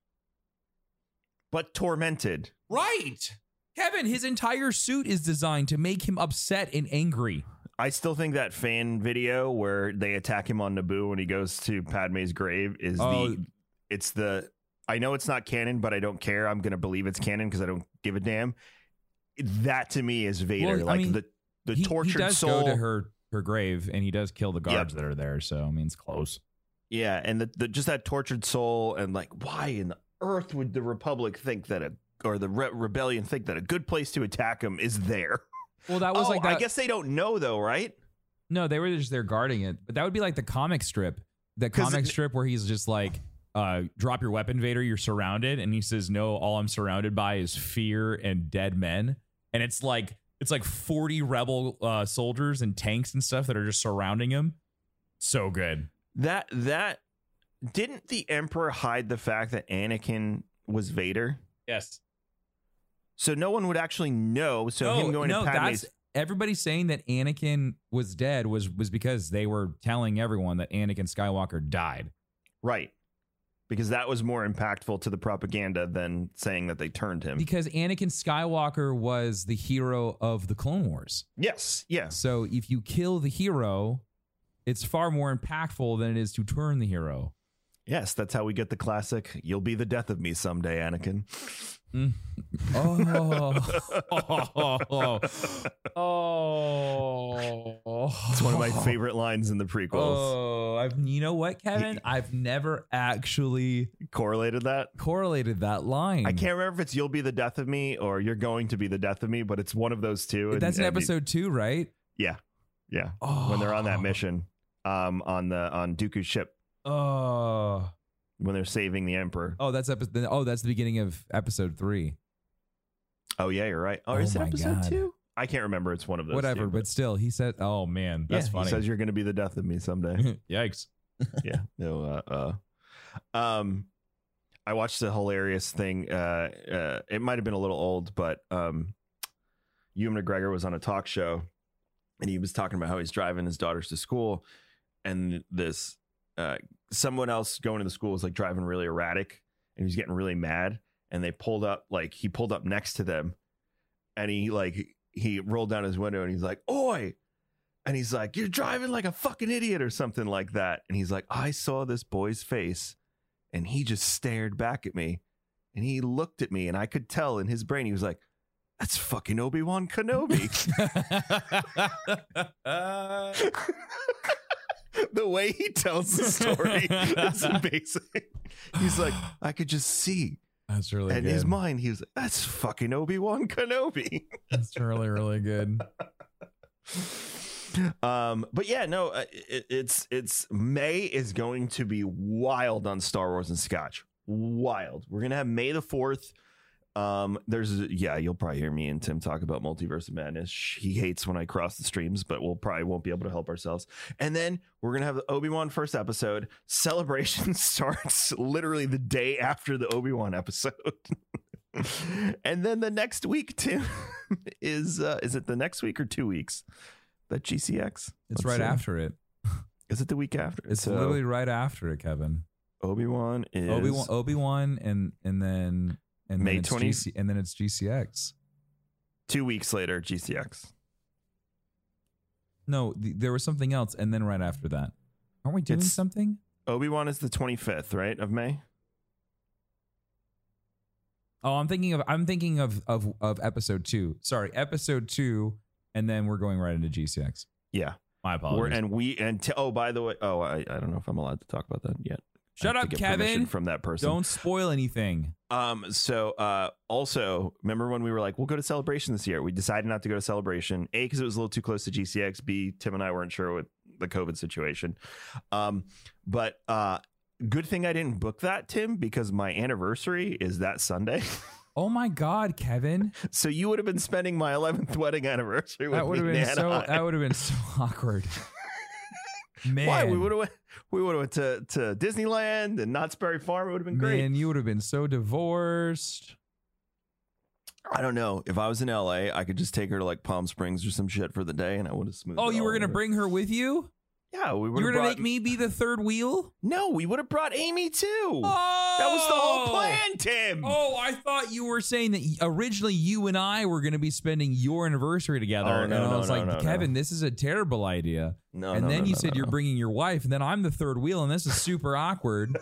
S4: but tormented.
S5: Right. Kevin, his entire suit is designed to make him upset and angry.
S4: I still think that fan video where they attack him on Naboo when he goes to Padme's grave is
S5: Oh.
S4: the it's the I know it's not canon, but I don't care. I'm gonna believe it's canon because I don't give a damn. That to me is Vader.
S5: Well, I
S4: like
S5: mean,
S4: the the
S5: he,
S4: tortured
S5: he does
S4: soul.
S5: go to her her grave and he does kill the guards that are there. So I mean, it's close.
S4: Yeah, and the, the just that tortured soul and like why in the earth would the Republic think that a or the re- rebellion think that a good place to attack him is there?
S5: Well, that was
S4: oh,
S5: like that.
S4: I guess they don't know though, right?
S5: no, they were just there guarding it. But that would be like the comic strip, the comic
S4: it-
S5: strip where he's just like, uh, "Drop your weapon, Vader. You're surrounded." And he says, "No, all I'm surrounded by is fear and dead men." And it's like it's like 40 rebel uh, soldiers and tanks and stuff that are just surrounding him. So good.
S4: That that didn't the Emperor hide the fact that Anakin was Vader?
S5: Yes.
S4: So no one would actually know. So him going
S5: no,
S4: to Padme's
S5: that's everybody saying that Anakin was dead was was because they were telling everyone that Anakin Skywalker died.
S4: right. Because that was more impactful to the propaganda than saying that they turned him.
S5: Because Anakin Skywalker was the hero of the Clone Wars.
S4: yes, yes.
S5: So if you kill the hero, it's far more impactful than it is to turn the hero.
S4: Yes, that's how we get the classic you'll be the death of me someday, Anakin.
S5: Mm. Oh. oh.
S4: It's one of my [LAUGHS] favorite lines in the prequels.
S5: Oh, I've you know what, Kevin? I've never actually
S4: Correlated that.
S5: correlated that line.
S4: I can't remember if it's "You'll be the death of me" or "You're going to be the death of me," but it's one of those two. and-
S5: That's in episode two, right?
S4: yeah, yeah. When they're on that
S5: Oh.
S4: mission, um, on the on Dooku's ship,
S5: Oh,
S4: when they're saving the Emperor.
S5: oh, that's episode. Oh, that's the beginning of episode three.
S4: Oh yeah, you're right. Oh,
S5: Oh
S4: is it episode
S5: God.
S4: two? I can't remember. It's one of those.
S5: Whatever,
S4: two,
S5: but still, he said, "Oh man, that's
S4: yeah,
S5: funny."
S4: He says you're going to be the death of me someday. [LAUGHS]
S5: Yikes! [LAUGHS]
S4: yeah. No. Uh, uh, um, I watched a hilarious thing. Uh, uh, it might have been a little old, but um, Ewan McGregor was on a talk show, and he was talking about how he's driving his daughters to school, and this uh, someone else going to the school was like driving really erratic, and he was getting really mad, and they pulled up like he pulled up next to them, and he like he rolled down his window, and he's like, "Oi!" And he's like, You're driving like a fucking idiot or something like that. And he's like, I saw this boy's face and he just stared back at me and he looked at me and I could tell in his brain, he was like, That's fucking Obi Wan Kenobi. [LAUGHS] [LAUGHS] [LAUGHS] [LAUGHS] the way he tells the story is [LAUGHS] amazing. He's like, I could just see.
S5: that's really
S4: and
S5: good.
S4: in his mind, he was like, That's fucking Obi Wan Kenobi. [LAUGHS]
S5: That's really really good.
S4: um but yeah no uh, it, it's it's may is going to be wild on star wars and scotch wild we're gonna have may the 4th um there's yeah you'll probably hear me and tim talk about multiverse of madness he hates when i cross the streams but we'll probably won't be able to help ourselves and then we're gonna have the obi-wan first episode celebration [LAUGHS] starts literally the day after the obi-wan episode [LAUGHS] and then the next week tim [LAUGHS] is uh is it the next week or two weeks that GCX.
S5: It's
S4: Let's
S5: right
S4: see.
S5: after it.
S4: Is it the week after?
S5: It's
S4: So,
S5: literally right after it, Kevin.
S4: Obi Wan is
S5: Obi Wan, Obi Wan, and and then and
S4: May
S5: then it's
S4: 20
S5: GC, and then it's GCX.
S4: two weeks later. GCX.
S5: No, th- there was something else, and then right after that, aren't we doing
S4: It's-
S5: something?
S4: Obi Wan is the twenty fifth, right of May.
S5: Oh, I'm thinking of I'm thinking of of of episode two. Sorry, episode two, and then we're going right into GCX.
S4: Yeah,
S5: My
S4: We're,
S5: apologies.
S4: and we and t- oh by the way, oh I, I don't know if I'm allowed to talk about that yet.
S5: Shut up,
S4: to get permission
S5: Kevin.
S4: From that person.
S5: Don't spoil anything.
S4: Um. So, uh, also remember when we were like, we'll go to Celebration this year? We decided not to go to Celebration. A because it was a little too close to GCX. B Tim and I weren't sure with the COVID situation. Um. But uh, good thing I didn't book that, Tim, because my anniversary is that Sunday. [LAUGHS]
S5: Oh my God, Kevin!
S4: so you would have been spending my 11th wedding anniversary with
S5: That would have
S4: me
S5: been so. That would have been so [LAUGHS] awkward. Man, [LAUGHS]
S4: Why we would have went, we would have went to to Disneyland and Knott's Berry Farm. It would have been great.
S5: Man, you would have been so divorced.
S4: I don't know. If I was in LA, I could just take her to like Palm Springs or some shit for the day, and I would have smoothed.
S5: Oh,
S4: it
S5: you
S4: all
S5: were gonna
S4: over.
S5: bring her with you?
S4: Yeah, we
S5: You
S4: would
S5: were
S4: have
S5: gonna make me be the third wheel?
S4: No, we would have brought Amy too.
S5: Oh,
S4: That was the whole oh. plan, Tim.
S5: Oh, I thought you were saying that originally you and I were going to be spending your anniversary together.
S4: Oh,
S5: and
S4: no,
S5: I was
S4: no,
S5: like,
S4: no,
S5: Kevin, this is a terrible idea.
S4: No,
S5: and
S4: no,
S5: then
S4: no,
S5: you
S4: no,
S5: said
S4: no,
S5: you're
S4: no.
S5: bringing your wife, and then I'm the third wheel, and this is super [LAUGHS] awkward.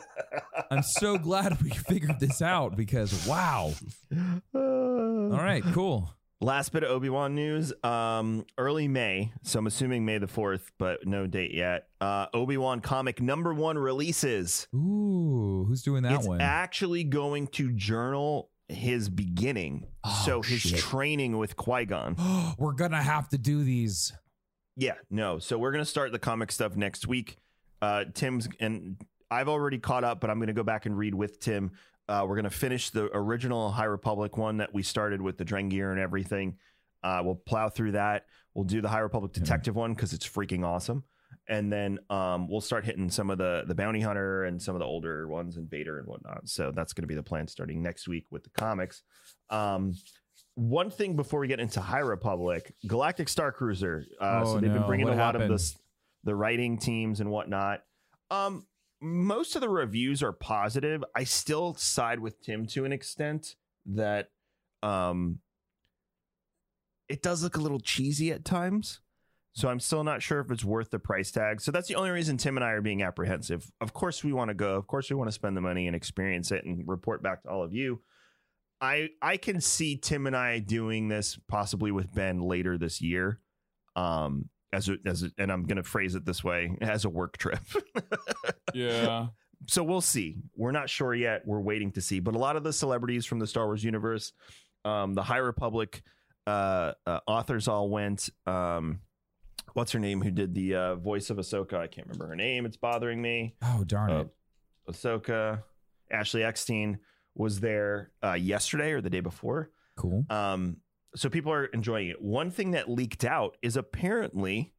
S5: I'm so glad we figured this out because wow. [LAUGHS] All right, cool.
S4: Last bit of Obi Wan news. Um, early May, so I'm assuming May the fourth, but no date yet. Uh, Obi Wan comic number one releases.
S5: Ooh, who's doing that
S4: it's
S5: one?
S4: actually going to journal his beginning,
S5: Oh,
S4: so his
S5: shit.
S4: training with Qui Gon. [GASPS]
S5: we're gonna have to do these.
S4: Yeah, no. So we're gonna start the comic stuff next week. Uh, Tim's and I've already caught up, but I'm gonna go back and read with Tim. Uh, we're gonna finish the original High Republic one that we started with the Drengir and everything. Uh, we'll plow through that. We'll do the High Republic Detective one because it's freaking awesome, and then um, we'll start hitting some of the the Bounty Hunter and some of the older ones and Vader and whatnot. So that's gonna be the plan starting next week with the comics. Um, one thing before we get into High Republic, Galactic Star Cruiser. Uh,
S5: Oh,
S4: so they've been bringing
S5: What
S4: a lot of this, the writing teams and whatnot. Um, most of the reviews are positive. I still side with Tim to an extent that um, it does look a little cheesy at times. So I'm still not sure if it's worth the price tag. So that's the only reason Tim and I are being apprehensive. Of course we want to go. Of course we want to spend the money and experience it and report back to all of you. I I can see Tim and I doing this possibly with Ben later this year. Um as a, as a, and I'm going to phrase it this way as a work trip. [LAUGHS]
S5: Yeah.
S4: so we'll see. We're not sure yet. We're waiting to see. But a lot of the celebrities from the Star Wars universe, um, the High Republic uh, uh, authors all went. Um, what's her name? Who did the uh, voice of Ahsoka? I can't remember her name. It's bothering me.
S5: Oh darn
S4: Uh,
S5: it.
S4: Ahsoka, Ashley Eckstein was there uh, yesterday or the day before.
S5: Cool.
S4: Um, so people are enjoying it. One thing that leaked out is apparently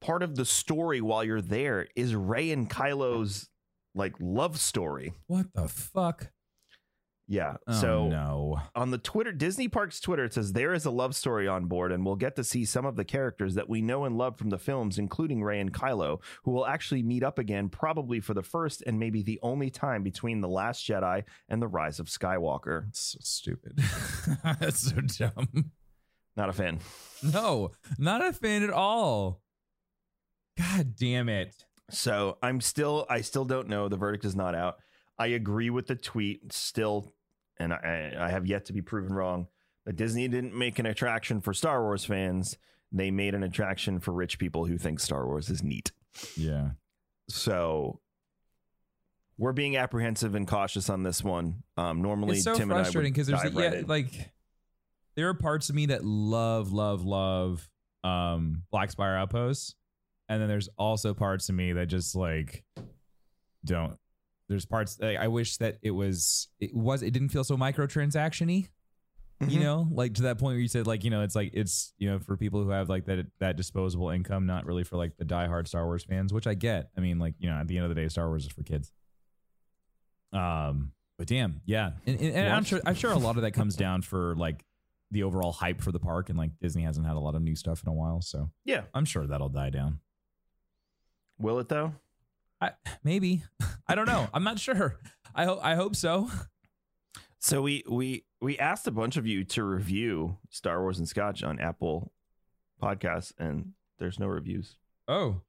S4: part of the story while you're there is Rey and Kylo's like love story.
S5: What the fuck?
S4: Yeah.
S5: Oh,
S4: so
S5: no.
S4: on the Twitter, Disney Parks Twitter, it says there is a love story on board, and we'll get to see some of the characters that we know and love from the films, including Rey and Kylo, who will actually meet up again, probably for the first and maybe the only time between The Last Jedi and The Rise of Skywalker.
S5: That's so stupid. [LAUGHS] That's so dumb.
S4: Not a fan.
S5: No, not a fan at all. God damn it.
S4: So I'm still, I still don't know. The verdict is not out. I agree with the tweet still, and I, I have yet to be proven wrong. That Disney didn't make an attraction for Star Wars fans. They made an attraction for rich people who think Star Wars is neat.
S5: Yeah.
S4: So we're being apprehensive and cautious on this one. Um, normally,
S5: It's so
S4: Tim and I
S5: frustrating
S4: because
S5: there's yeah, like there are parts of me that love, love, love um Black Spire Outposts. And then there's also parts of me that just like don't. There's parts like, I wish that it was it was it didn't feel so microtransaction-y.
S4: Mm-hmm.
S5: You know, like to that point where you said like, you know, it's like it's, you know, for people who have like that that disposable income, not really for like the diehard Star Wars fans, which I get. I mean, like, you know, at the end of the day, Star Wars is for kids. Um, but damn, yeah, and, and, and I'm sure I'm sure a lot of that comes down for like the overall hype for the park, and like Disney hasn't had a lot of new stuff in a while, so
S4: yeah,
S5: I'm sure that'll die down.
S4: will it though?
S5: I maybe I don't know. I'm not sure. I hope I hope so.
S4: So we we we asked a bunch of you to review Star Wars and Scotch on Apple Podcasts, and there's no reviews.
S5: Oh,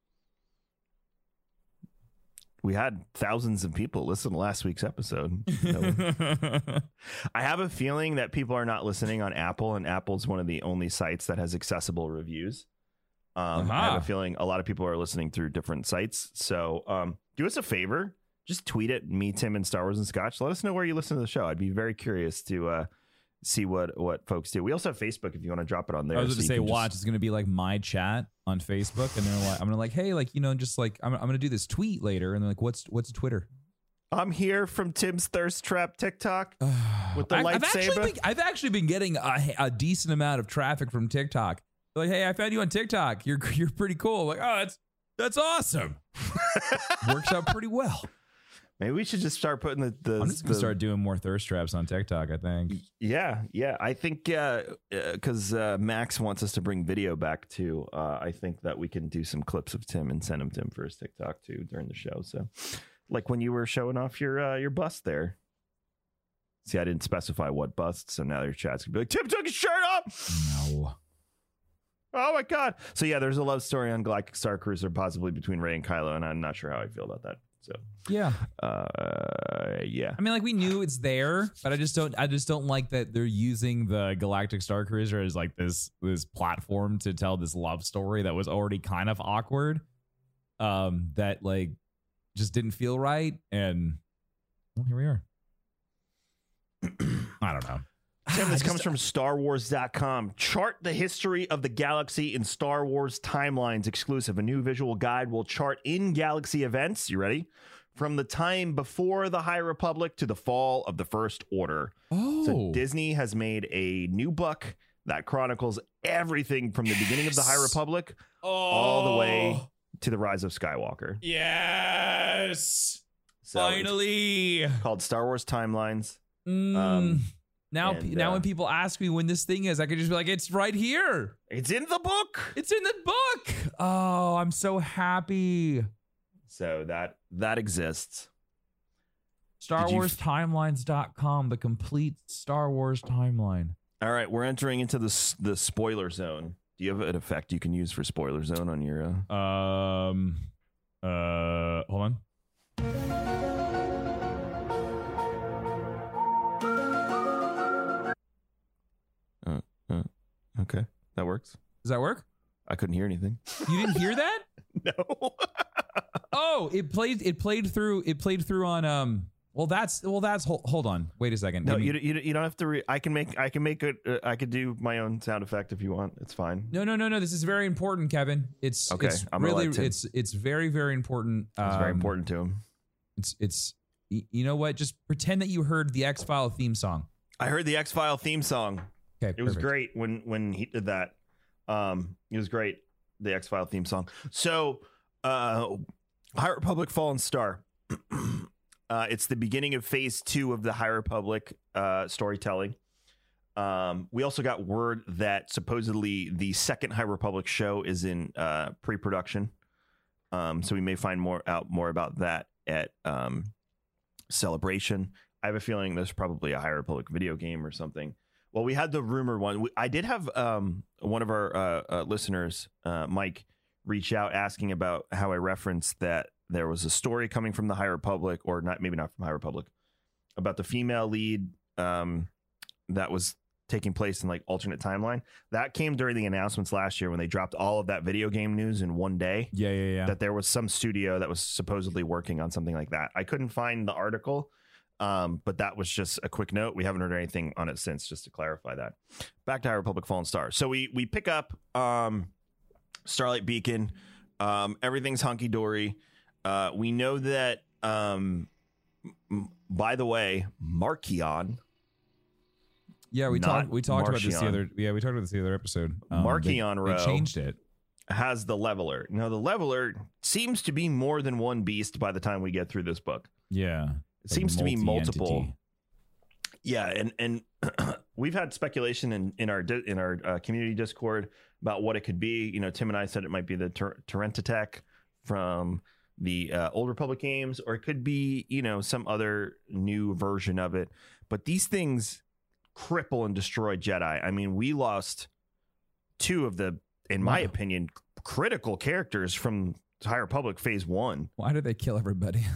S4: We had thousands of people listen to last week's episode. [LAUGHS] I have a feeling that people are not listening on Apple, and Apple's one of the only sites that has accessible reviews. Um, I have a feeling a lot of people are listening through different sites. So um, do us a favor, just tweet it, me, Tim, and Star Wars and Scotch. Let us know where you listen to the show. I'd be very curious to uh, see what what folks do. We also have Facebook if you want to drop it on there.
S5: I was going to say,
S4: can just-
S5: watch. It's going to be like my chat on Facebook, and they're like, I'm gonna like, hey, like you know, just like I'm, I'm gonna do this tweet later, and they're like, what's what's Twitter?
S4: I'm here from Tim's Thirst Trap TikTok [SIGHS] with the
S5: I've, I've actually
S4: lightsaber.
S5: been, I've actually been getting a, a decent amount of traffic from TikTok. They're like, hey, I found you on TikTok. You're [LAUGHS] you're pretty cool. like, oh, that's that's awesome. [LAUGHS] Works out pretty well.
S4: Maybe we should just start putting the. the
S5: I'm just gonna
S4: the-
S5: start doing more thirst traps on TikTok. I think.
S4: Yeah, yeah. I think because uh, Max wants us to bring video back too. Uh, I think that we can do some clips of Tim and send them to him for his TikTok too during the show. So, like when you were showing off your uh, your bust there. See, I didn't specify what bust, so now your chat's gonna be like, Tim took his shirt off.
S5: No.
S4: Oh my god! So yeah, there's a love story on Galactic Star Cruiser, possibly between Rey and Kylo, and I'm not sure how I feel about that. So,
S5: Yeah.
S4: uh, yeah.
S5: I mean, like we knew it's there, but I just don't. I just don't like that they're using the Galactic Star Cruiser as like this this platform to tell this love story that was already kind of awkward. Um, that like just didn't feel right, and well, here we are. [CLEARS THROAT] I don't know.
S4: Tim, this [SIGHS] comes from StarWars.com. Chart the history of the galaxy in Star Wars timelines exclusive. A new visual guide will chart in galaxy events. You ready? From the time before the High Republic to the fall of the First Order.
S5: Oh,
S4: So Disney has made a new book that chronicles everything from the beginning of the High
S5: Yes.
S4: Republic all the way to the rise of Skywalker.
S5: Yes,
S4: So
S5: finally.
S4: called Star Wars Timelines.
S5: Mm.
S4: Um,
S5: now,
S4: and,
S5: now
S4: uh,
S5: when people ask me when this thing is, I could just be like, "It's right here.
S4: It's in the book.
S5: It's in the book." Oh, I'm so happy.
S4: So that that exists.
S5: Star
S4: Did you
S5: Wars Timelines.com, the complete Star Wars timeline.
S4: All right, we're entering into the the spoiler zone. Do you have an effect you can use for spoiler zone on your? Uh...
S5: Um, uh, hold on. Does that work?
S4: I couldn't hear anything. [LAUGHS]
S5: You didn't hear that? [LAUGHS]
S4: No. [LAUGHS]
S5: Oh, it played. It played through. It played through on. Um. Well, that's. Well, that's. Hold, hold on. Wait a second.
S4: No,
S5: me-
S4: you, you you don't have to. Re- I can make I can make it. Uh, I could do my own sound effect if you want. It's fine.
S5: No, no, no, no. This is very important, Kevin. It's
S4: Okay,
S5: It's
S4: I'm
S5: really. It's it's very very important.
S4: It's very
S5: Um,
S4: important to him.
S5: It's it's. You know what? Just pretend that you heard the X File theme song.
S4: I heard the X File theme song.
S5: Okay,
S4: It was great when when he did that. Um, it was great. The X File theme song. So, uh, High Republic Fallen Star. [CLEARS THROAT] uh, it's the beginning of phase two of the High Republic uh, storytelling. Um, we also got word that supposedly the second High Republic show is in uh, pre-production. Um, so we may find more out more about that at um, Celebration. I have a feeling there's probably a High Republic video game or something. Well, we had the rumor one. We- I did have um, one of our uh, uh, listeners, uh, Mike, reach out asking about how I referenced that there was a story coming from the High Republic, or not, maybe not from High Republic, about the female lead um, that was taking place in like alternate timeline. That came during the announcements last year when they dropped all of that video game news in one day
S5: Yeah, yeah, yeah.
S4: that there was some studio that was supposedly working on something like that. I couldn't find the article, um, but that was just a quick note. We haven't heard anything on it since, just to clarify that. Back to High Republic Fallen Star. So we we pick up um, Starlight Beacon. Um, everything's hunky dory. Uh, we know that. Um, m- by the way, Marchion,
S5: yeah, we talked. We talked about this the other. Yeah, we talked about this the other episode. Um,
S4: Marchion
S5: they,
S4: Ro.
S5: they changed it.
S4: has the leveler. Now the leveler seems to be more than one beast by the time we get through this book.
S5: Yeah,
S4: It seems to be multiple. Yeah, and and [CLEARS THROAT] we've had speculation in in our di- in our uh, community Discord about what it could be. You know, Tim and I said it might be the Tor- Terentatek from the uh, old Republic games, or it could be you know some other new version of it. But these things cripple and destroy Jedi. I mean, we lost two of the, in my
S5: Wow.
S4: opinion, critical characters from High Republic Phase One.
S5: Why do they kill everybody? [LAUGHS]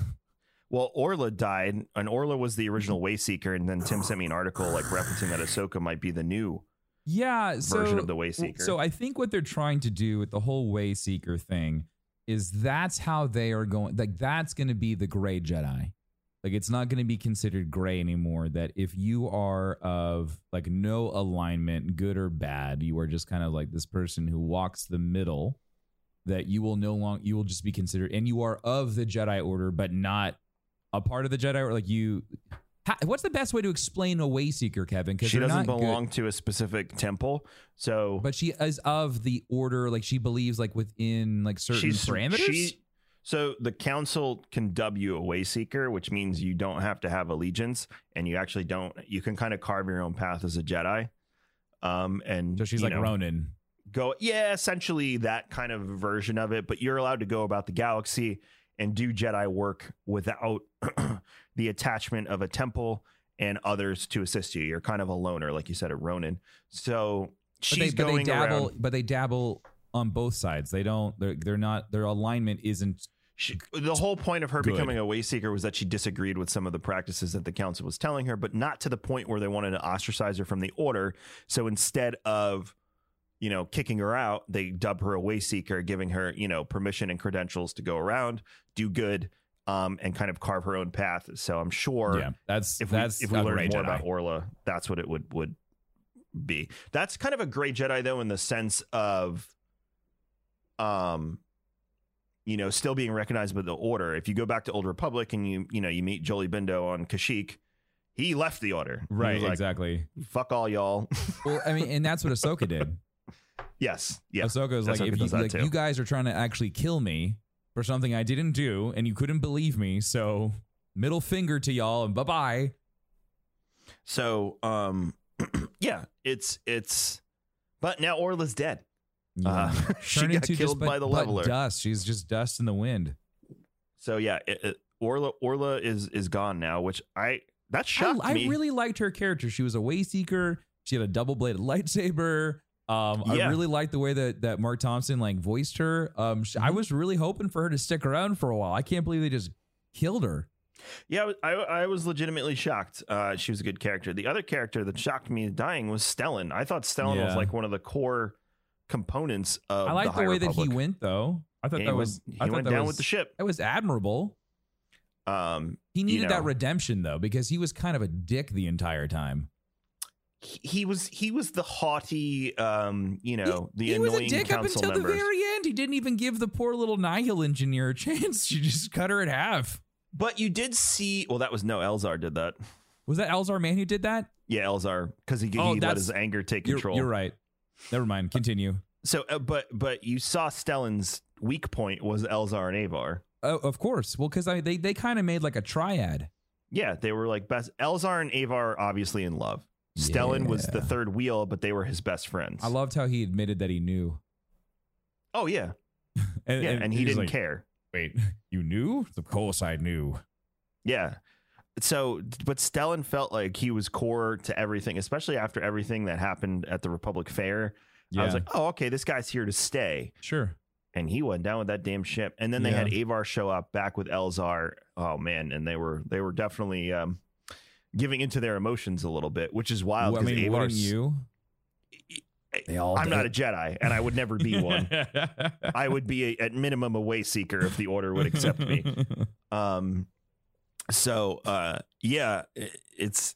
S4: Well, Orla died, and Orla was the original mm-hmm. Wayseeker, and then Tim sent me an article like referencing that Ahsoka might be the new.
S5: yeah, so,
S4: Version of the Wayseeker.
S5: So I think what they're trying to do with the whole Wayseeker thing is that's how they are going. Like that's going to be the gray Jedi. Like it's not going to be considered gray anymore. That if you are of like no alignment, good or bad, you are just kind of like this person who walks the middle. That you will no longer you will just be considered, and you are of the Jedi Order, but not a part of the Jedi or Like you, ha, what's the best way to explain a Wayseeker, Kevin?
S4: Because
S5: She
S4: doesn't
S5: not good.
S4: belong to a specific temple, so
S5: But she is of the order, like she believes, like within like certain
S4: she's
S5: parameters.
S4: She, so the council can dub you a Wayseeker, which means you don't have to have allegiance, and you actually don't. You can kind of carve your own path as a Jedi. Um, and
S5: so she's like
S4: know,
S5: Ronin.
S4: go yeah essentially that kind of version of it but you're allowed to go about the galaxy and do jedi work without [CLEARS THROAT] the attachment of a temple and others to assist you you're kind of a loner like you said at ronin so
S5: But
S4: she's
S5: they, but they
S4: going
S5: dabble,
S4: around
S5: but they dabble on both sides. They don't. They're they're not. Their alignment isn't.
S4: she, the whole point of her
S5: Good.
S4: becoming a wayseeker was that she disagreed with some of the practices that the council was telling her but not to the point where they wanted to ostracize her from the order so instead of you know, kicking her out, they dub her a wayseeker, giving her, you know, permission and credentials to go around, do good, um, and kind of carve her own path. So I'm sure
S5: yeah, that's
S4: if
S5: that's
S4: we if we learn more
S5: Jedi.
S4: about Orla, that's what it would would be. That's kind of a gray Jedi though, in the sense of um you know, still being recognized by the order. If you go back to Old Republic and you, you know, you meet Jolee Bindo on Kashyyyk, he left the order.
S5: Right,
S4: like,
S5: exactly.
S4: Fuck all y'all. [LAUGHS]
S5: Well, I mean, and that's what Ahsoka did.
S4: Yes. Yeah.
S5: Ahsoka was like,
S4: Ahsoka
S5: if you,
S4: does that
S5: like,
S4: too.
S5: you guys are trying to actually kill me for something I didn't do, and you couldn't believe me, so middle finger to y'all, and bye bye.
S4: So, um, [CLEARS THROAT] yeah, it's it's, but now Orla's dead. Uh, [LAUGHS] she got killed
S5: just but,
S4: by the leveler.
S5: dust. She's just dust in the wind.
S4: So yeah, it, it, Orla Orla is is gone now, which I that shocked
S5: I, I really liked her character. She was a way seeker. She had a double bladed [LAUGHS] lightsaber. Um,
S4: Yeah.
S5: I really liked the way that that Marc Thompson like voiced her. Um, sh I
S4: Mhm.
S5: was really hoping for her to stick around for a while. I can't believe they just killed her.
S4: yeah, I I was legitimately shocked. Uh, she was a good character. The other character that shocked me dying was Stellan. I thought Stellan was like one of the core components of
S5: I like
S4: the,
S5: the, way that he went though. I thought
S4: And
S5: that was
S4: went, he went down
S5: was,
S4: with the ship.
S5: That was admirable.
S4: Um,
S5: He
S4: you
S5: needed that redemption though because he was kind of a dick the entire time.
S4: He, he was he was the haughty, um, you know, the
S5: he
S4: annoying
S5: was a dick up until
S4: members.
S5: the very end. He didn't even give the poor little Nihil engineer a [LAUGHS] chance. She just cut her in half.
S4: But you did see. Well, that was no Elzar did that.
S5: Was that Elzar man who did that?
S4: Yeah, Elzar because he,
S5: Oh,
S4: he let his anger take
S5: You're,
S4: control.
S5: you're right. Never mind. Continue.
S4: So, uh, but but you saw Stellan's weak point was Elzar and Avar.
S5: Oh, of course. Well, because they they kind of made like a triad.
S4: Yeah, they were like best. Elzar and Avar obviously in love. Stellan was the third wheel, but they were his best friends.
S5: I loved how he admitted that he knew.
S4: Oh yeah, [LAUGHS]
S5: And,
S4: yeah, and, he didn't
S5: like,
S4: care.
S5: Wait, [LAUGHS] you knew? Of course I knew.
S4: Yeah. So, but Stellan felt like he was core to everything, especially after everything that happened at the Republic Fair. I was like, oh, okay, this guy's here to stay.
S5: Sure.
S4: And he went down with that damn ship. And then they had Avar show up back with Elzar. Oh man, and they were they were definitely um, giving into their emotions a little bit, which is wild.
S5: Well, I
S4: 'cause
S5: mean,
S4: Avar's-
S5: wouldn't you? They all
S4: I'm
S5: did.
S4: not a Jedi, and I would never be [LAUGHS] one. I would be a, at minimum a way seeker if the Order would accept me. [LAUGHS] Um, so uh, yeah, i- it's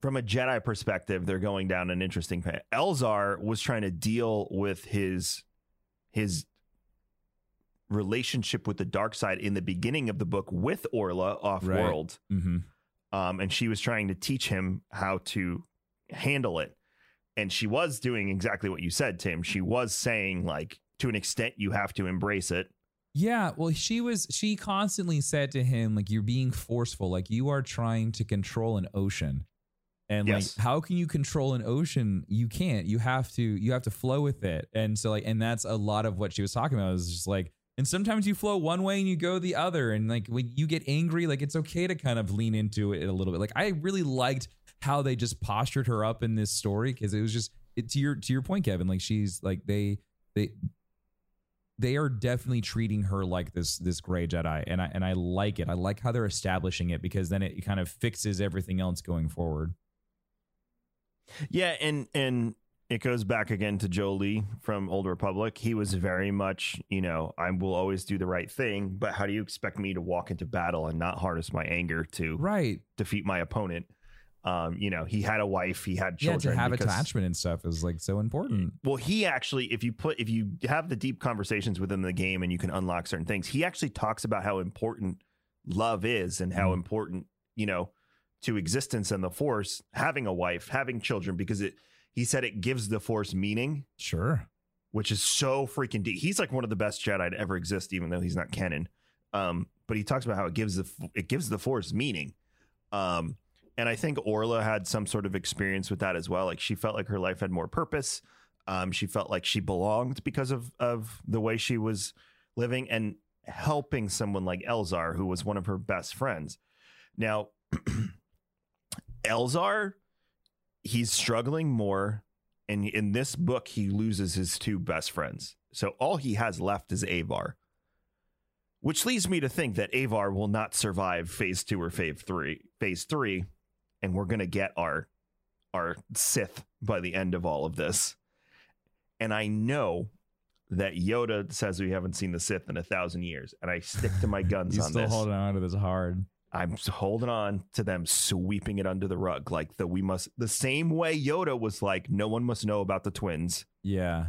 S4: from a Jedi perspective, they're going down an interesting path. Elzar was trying to deal with his his relationship with the dark side in the beginning of the book with Orla off
S5: Right.
S4: world. Um, and she was trying to teach him how to handle it. And she was doing exactly what you said, Tim. She was saying, like, to an extent, you have to embrace it.
S5: Yeah, well, she was. She constantly said to him, like, "You're being forceful. Like, you are trying to control an ocean, and
S4: Yes.
S5: like, how can you control an ocean? You can't. You have to. You have to flow with it. And so, like, and that's a lot of what she was talking about. Is just like, and sometimes you flow one way and you go the other, and like when you get angry, like it's okay to kind of lean into it a little bit. Like, I really liked how they just postured her up in this story because it was just it, to your to your point, Kevin. Like, she's like they they they are definitely treating her like this this gray Jedi, and I and I like it. I like how they're establishing it because then it kind of fixes everything else going forward.
S4: Yeah, and and it goes back again to Jolee from Old Republic. He was very much, you know, I will always do the right thing, but how do you expect me to walk into battle and not harness my anger to
S5: Right.
S4: defeat my opponent? Um, you know, he had a wife, he had children.
S5: Yeah, to have
S4: because-
S5: attachment and stuff is like so important.
S4: Well, he actually, if you put, if you have the deep conversations within the game and you can unlock certain things, he actually talks about how important love is and how
S5: Mhm.
S4: important, you know, to existence and the force, having a wife, having children, because it, he said it gives the force meaning,
S5: Sure.
S4: which is so freaking deep. He's like one of the best Jedi to ever exist, even though he's not canon. Um, but he talks about how it gives the, it gives the force meaning. Um, and I think Orla had some sort of experience with that as well. Like she felt like her life had more purpose. Um, she felt like she belonged because of of the way she was living and helping someone like Elzar, who was one of her best friends. Now, [CLEARS THROAT] Elzar, he's struggling more, and in this book, he loses his two best friends. So all he has left is Avar, which leads me to think that Avar will not survive Phase Two or Phase Three. Phase Three, and we're gonna get our our Sith by the end of all of this. And I know that Yoda says we haven't seen the Sith in a thousand years, and I stick to my guns
S5: He's
S4: on
S5: still
S4: this.
S5: holding on to this hard.
S4: I'm holding on to them sweeping it under the rug, like the we must the same way Yoda was like, no one must know about the twins.
S5: Yeah.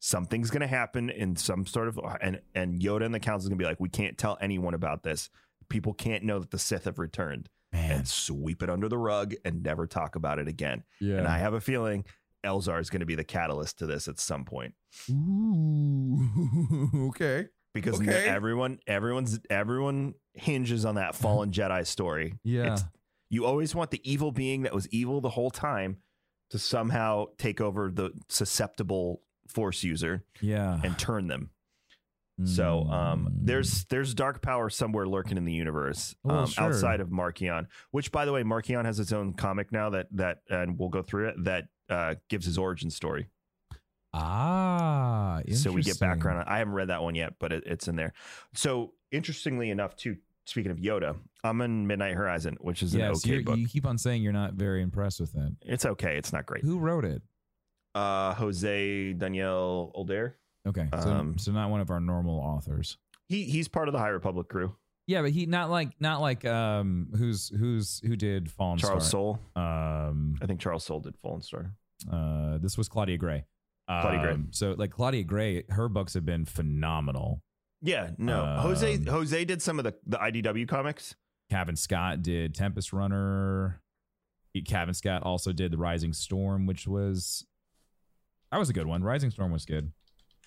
S4: Something's gonna happen in some sort of and and Yoda and the council's gonna be like, we can't tell anyone about this. People can't know that the Sith have returned
S5: Man.
S4: and sweep it under the rug and never talk about it again.
S5: Yeah.
S4: And I have a feeling Elzar is going to be the catalyst to this at some point
S5: Ooh. [LAUGHS] okay.
S4: Because
S5: Okay.
S4: everyone, everyone's, everyone hinges on that fallen [LAUGHS] Jedi story.
S5: Yeah.
S4: It's- you always want the evil being that was evil the whole time to somehow take over the susceptible Force user
S5: Yeah.
S4: and turn them. So um,
S5: Mm.
S4: there's there's dark power somewhere lurking in the universe
S5: Well,
S4: um,
S5: sure.
S4: outside of Marchion, which by the way, Marchion has its own comic now that that and we'll go through it that uh, gives his origin story.
S5: Ah.
S4: So we get background. on I haven't read that one yet, but it, it's in there. So interestingly enough, too. Speaking of Yoda, I'm in Midnight Horizon, which is an okay book.
S5: you keep on saying you're not very impressed with it.
S4: It's okay. It's not great.
S5: Who wrote it?
S4: uh, Jose Daniel Older.
S5: Okay, so,
S4: Um,
S5: so not one of our normal authors.
S4: He he's part of the High Republic crew.
S5: Yeah, but he not like not like um who's who's who did Fallen
S4: Charles
S5: Star.
S4: Soule.
S5: Um,
S4: I think Charles Soule did Fallen Star.
S5: uh, this was Claudia Gray.
S4: Claudia Gray.
S5: Um, So like Claudia Gray, her books have been phenomenal.
S4: Yeah, no. Jose
S5: Um,
S4: Jose did some of the the IDW comics.
S5: Cavan Scott did Tempest Runner. Cavan Scott also did The Rising Storm, which was that was a good one. Rising Storm was good.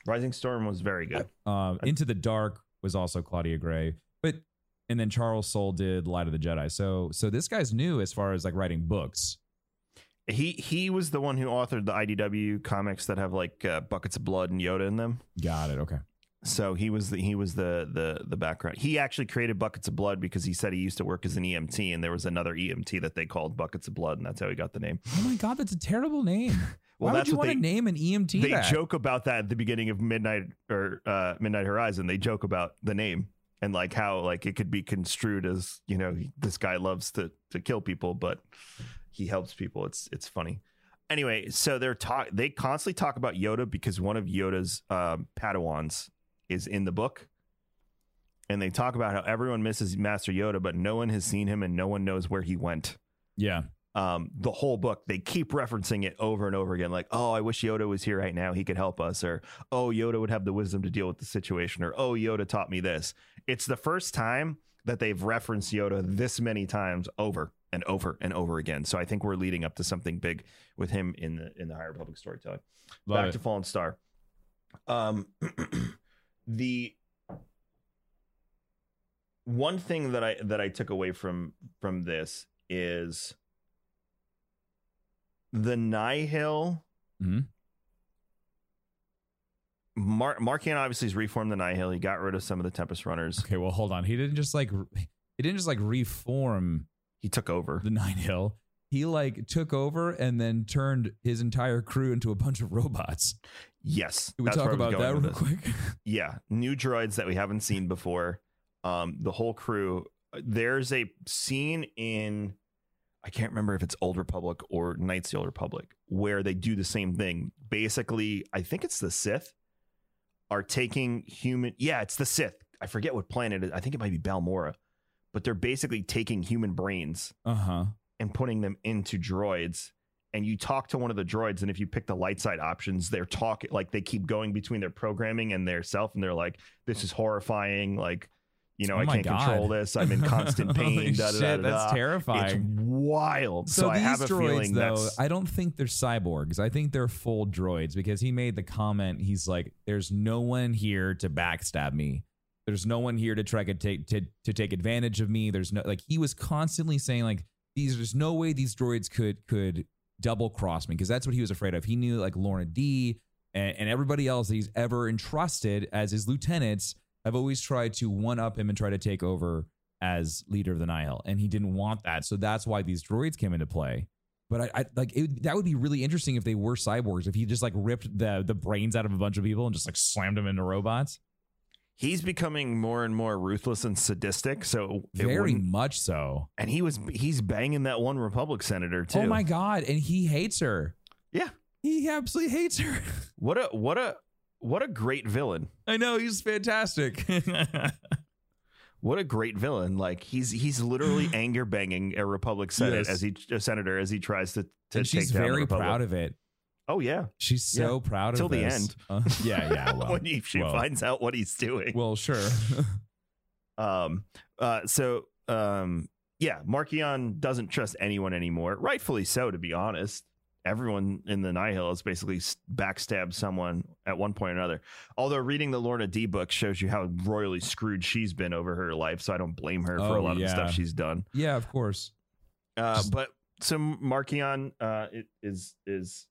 S4: Rising Storm was very good.
S5: Um, Into the Dark was also Claudia Gray, but and then Charles Soule did Light of the Jedi. So so this guy's new as far as like writing books.
S4: He he was the one who authored the IDW comics that have like uh, buckets of blood and Yoda in them.
S5: Got it. Okay.
S4: So he was the he was the the the background. He actually created buckets of blood because he said he used to work as an EMT, and there was another EMT that they called buckets of blood, and that's how he got the name.
S5: Oh my god, that's a terrible name. [LAUGHS]
S4: Well,
S5: Why would you want to
S4: they-
S5: name an EMT
S4: they
S5: that?
S4: joke about that at the beginning of Midnight or uh, Midnight Horizon. They joke about the name and like how like it could be construed as you know this guy loves to to kill people, but he helps people. It's it's funny. Anyway, so they're talk they constantly talk about Yoda because one of Yoda's um, Padawans is in the book. And they talk about how everyone misses Master Yoda, but no one has seen him and no one knows where he went
S5: Yeah.
S4: um, the whole book, they keep referencing it over and over again. Like, oh, I wish Yoda was here right now. He could help us. Or, oh, Yoda would have the wisdom to deal with the situation. Or, oh, Yoda taught me this. It's the first time that they've referenced Yoda this many times over and over and over again. So I think we're leading up to something big with him in the in the High Republic storytelling.
S5: Love
S4: Back
S5: it.
S4: to Fallen Star. Um, [CLEARS THROAT] the one thing that I that I took away from from this is the Nihil.
S5: Mm-hmm.
S4: Mar- Marchion obviously has reformed the Nihil. He got rid of some of the Tempest Runners.
S5: Okay, well hold on. He didn't just like he didn't just like reform
S4: He took over.
S5: the Nihil. He like took over and then turned his entire crew into a bunch of robots.
S4: Yes,
S5: Can we talk
S4: where I was
S5: about that real
S4: this.
S5: quick? [LAUGHS]
S4: yeah new droids that we haven't seen before um the whole crew there's a scene in i can't remember if it's old republic or knights of the old republic where they do the same thing basically i think it's the sith are taking human yeah it's the sith i forget what planet it is i think it might be balmorra but they're basically taking human brains
S5: Uh huh.
S4: and putting them into droids and you talk to one of the droids and if you pick the light side options they're talking like they keep going between their programming and their self and they're like this is horrifying like you know
S5: Oh
S4: i can't
S5: God.
S4: control this [LAUGHS] i'm in constant pain da, da, da,
S5: shit,
S4: da,
S5: that's terrifying.
S4: it's wild so,
S5: So,
S4: i have a
S5: droids,
S4: feeling
S5: though,
S4: that's
S5: I don't think they're cyborgs. I think they're full droids because he made the comment. He's like, "There's no one here to backstab me. There's no one here to try to take to, to take advantage of me. There's no like." He was constantly saying like, "These there's no way these droids could could double cross me," because that's what he was afraid of. He knew like Lourna Dee and, and everybody else that he's ever entrusted as his lieutenants have always tried to one up him and try to take over as leader of the Nihil, and he didn't want that. So that's why these droids came into play. But I, I like it, that would be really interesting if they were cyborgs. If he just like ripped the the brains out of a bunch of people and just like slammed them into robots.
S4: He's becoming more and more ruthless and sadistic so
S5: Very much so.
S4: and he was he's banging that one republic senator too
S5: Oh my god! And he hates her.
S4: yeah
S5: He absolutely hates her. [LAUGHS]
S4: what a what a what a great villain
S5: I know he's fantastic. [LAUGHS]
S4: What a great villain! Like he's he's literally [GASPS] anger banging a Republic Senate
S5: Yes.
S4: as he a senator as he tries to to
S5: and she's
S4: take down the
S5: very proud of it.
S4: Oh yeah,
S5: She's so proud of
S4: Till the
S5: this.
S4: end.
S5: Uh, yeah, yeah. [LAUGHS] Well,
S4: when he, she
S5: well,
S4: finds out what he's doing.
S5: Well, sure. [LAUGHS]
S4: um, uh, so um, yeah, Marchion doesn't trust anyone anymore. Rightfully so, to be honest. Everyone in the Nihil has basically backstabbed someone at one point or another. Although reading the Lourna Dee book shows you how royally screwed she's been over her life, so I don't blame her for
S5: Oh,
S4: a lot of the stuff she's done.
S5: yeah, of course.
S4: Uh,
S5: Just-
S4: but so Marchion uh, is is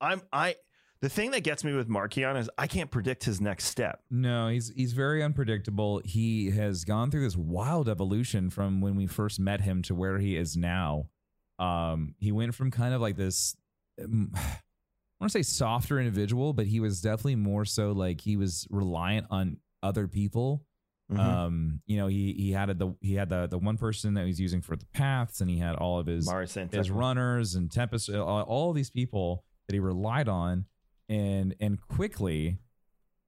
S4: I'm I the thing that gets me with Marchion is I can't predict his next step.
S5: No, he's he's very unpredictable. He has gone through this wild evolution from when we first met him to where he is now. Um, he went from kind of like this um, [SIGHS] I want to say softer individual, but he was definitely more so like he was reliant on other people.
S4: Mhm.
S5: Um, you know, he he had the he had the the one person that he was using for the paths, and he had all of his his runners and Tempest, all, all these people. That he relied on, and and quickly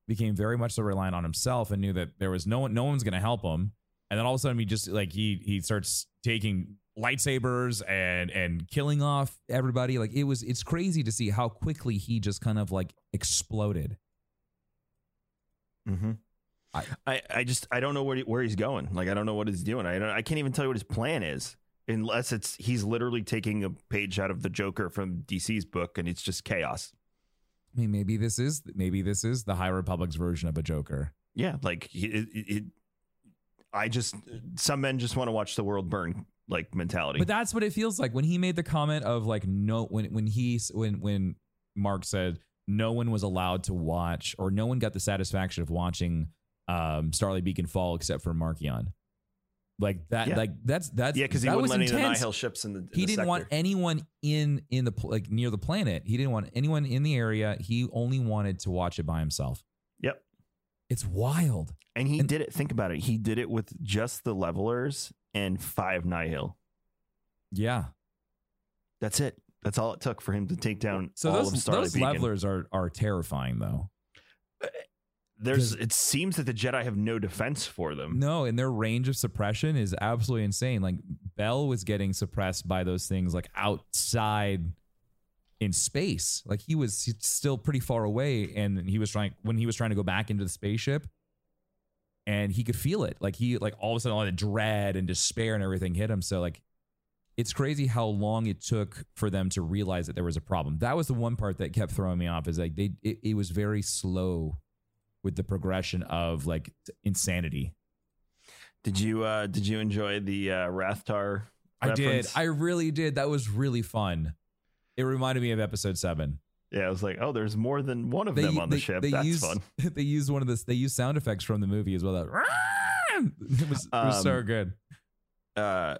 S5: became very much so reliant on himself and knew that there was no one, no one's going to help him. And then all of a sudden, he just like he he starts taking lightsabers and and killing off everybody. Like it was, it's crazy to see how quickly he just kind of like exploded.
S4: Mm-hmm.
S5: I-
S4: I, I just I don't know where he, where he's going. Like I don't know what he's doing. I don't I can't even tell you what his plan is unless it's he's literally taking a page out of the Joker from DC's book and it's just chaos.
S5: I mean, maybe this is maybe this is the High Republic's version of a Joker.
S4: Yeah, like it, it, it I just some men just want to watch the world burn like mentality.
S5: But that's what it feels like when he made the comment of like no when when he when when Mark said no one was allowed to watch or no one got the satisfaction of watching um Starlight Beacon fall except for Marchion. Like that
S4: Yeah.
S5: like that's that's
S4: yeah, because he
S5: that
S4: wouldn't
S5: was
S4: let any of the
S5: intense.
S4: Nihil ships in the. in
S5: he
S4: the
S5: didn't want anyone in in the like near the planet. He didn't want anyone in the area. He only wanted to watch it by himself.
S4: Yep.
S5: It's wild.
S4: And he
S5: And-
S4: did it. Think about it. He did it with just the levelers and five Nihil.
S5: Yeah.
S4: That's it. That's all it took for him to take down
S5: So
S4: all
S5: those those levelers are are terrifying though.
S4: There's. It seems that the Jedi have no defense for them.
S5: No, and their range of suppression is absolutely insane. Like Bell was getting suppressed by those things like outside in space. Like he was still pretty far away and he was trying when he was trying to go back into the spaceship and he could feel it. Like he like all of a sudden all the dread and despair and everything hit him. So like it's crazy how long it took for them to realize that there was a problem. That was the one part that kept throwing me off is like they it, it was very slow with the progression of like insanity.
S4: Did you? uh Did you enjoy the uh Rathtar?
S5: I did. I really did. That was really fun. It reminded me of episode seven.
S4: yeah, I was like, oh, there's more than one of
S5: They,
S4: them on the ship.
S5: they
S4: That's
S5: used,
S4: fun. [LAUGHS]
S5: They used one of the they used sound effects from the movie as well. That [LAUGHS] it was, it was so
S4: Um,
S5: good.
S4: uh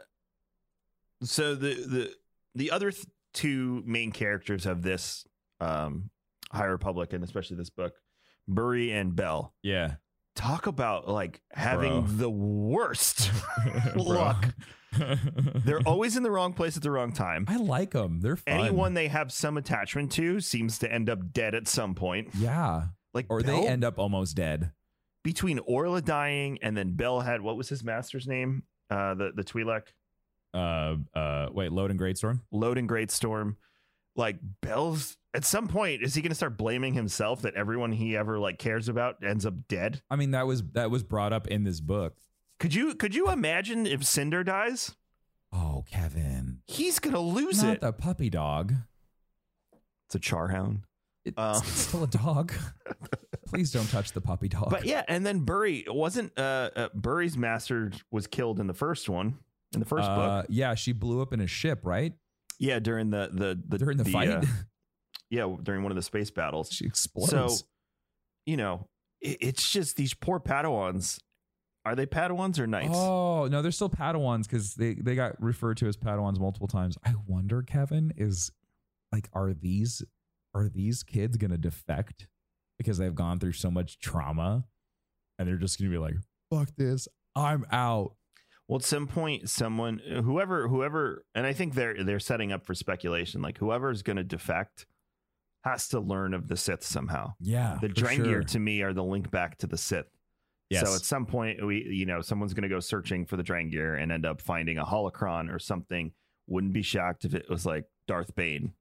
S4: so the the the other th- two main characters of this um high republic and especially this book Burry and Bell.
S5: Yeah,
S4: talk about like having
S5: Bro.
S4: the worst [LAUGHS] [LAUGHS] luck. [LAUGHS] They're always in the wrong place at the wrong time.
S5: I like them. They're fun.
S4: anyone they have some attachment to seems to end up dead at some point.
S5: Yeah,
S4: like
S5: or
S4: Bell,
S5: they end up almost dead.
S4: between Orla dying and then Bell had what was his master's name? Uh the the Twi'lek?
S5: Uh, uh, wait, Loden
S4: Greatstorm. and Greatstorm like bell's at some point is he going to start blaming himself that everyone he ever like cares about ends up dead
S5: I mean, that was that was brought up in this book.
S4: could you could you imagine if cinder dies
S5: Oh, Kevin,
S4: he's going to lose
S5: not
S4: it
S5: the puppy dog.
S4: it's a charhound
S5: It's
S4: Um. [LAUGHS]
S5: still a dog. [LAUGHS] Please don't touch the puppy dog.
S4: but yeah and then burry wasn't uh, uh burry's master was killed in the first one in the first
S5: Uh,
S4: book
S5: yeah, she blew up in a ship, right?
S4: yeah during the the, the
S5: During the, fight,
S4: uh, yeah during one of the space battles
S5: she explodes.
S4: So, you know, it, it's just these poor Padawans. Are they Padawans or knights?
S5: Oh no, they're still Padawans because they they got referred to as Padawans multiple times. I wonder, Kevin, is like, are these are these kids gonna defect because they've gone through so much trauma, and they're just gonna be like, "Fuck this, I'm out."
S4: Well, at some point, someone, whoever, whoever, and I think they're they're setting up for speculation. Like whoever's going to defect has to learn of the Sith somehow.
S5: Yeah,
S4: The Drengir
S5: sure.
S4: to me are the link back to the Sith.
S5: Yes.
S4: So at some point, we, you know, someone's going to go searching for the Drengir and end up finding a holocron or something. Wouldn't be shocked if it was like Darth Bane,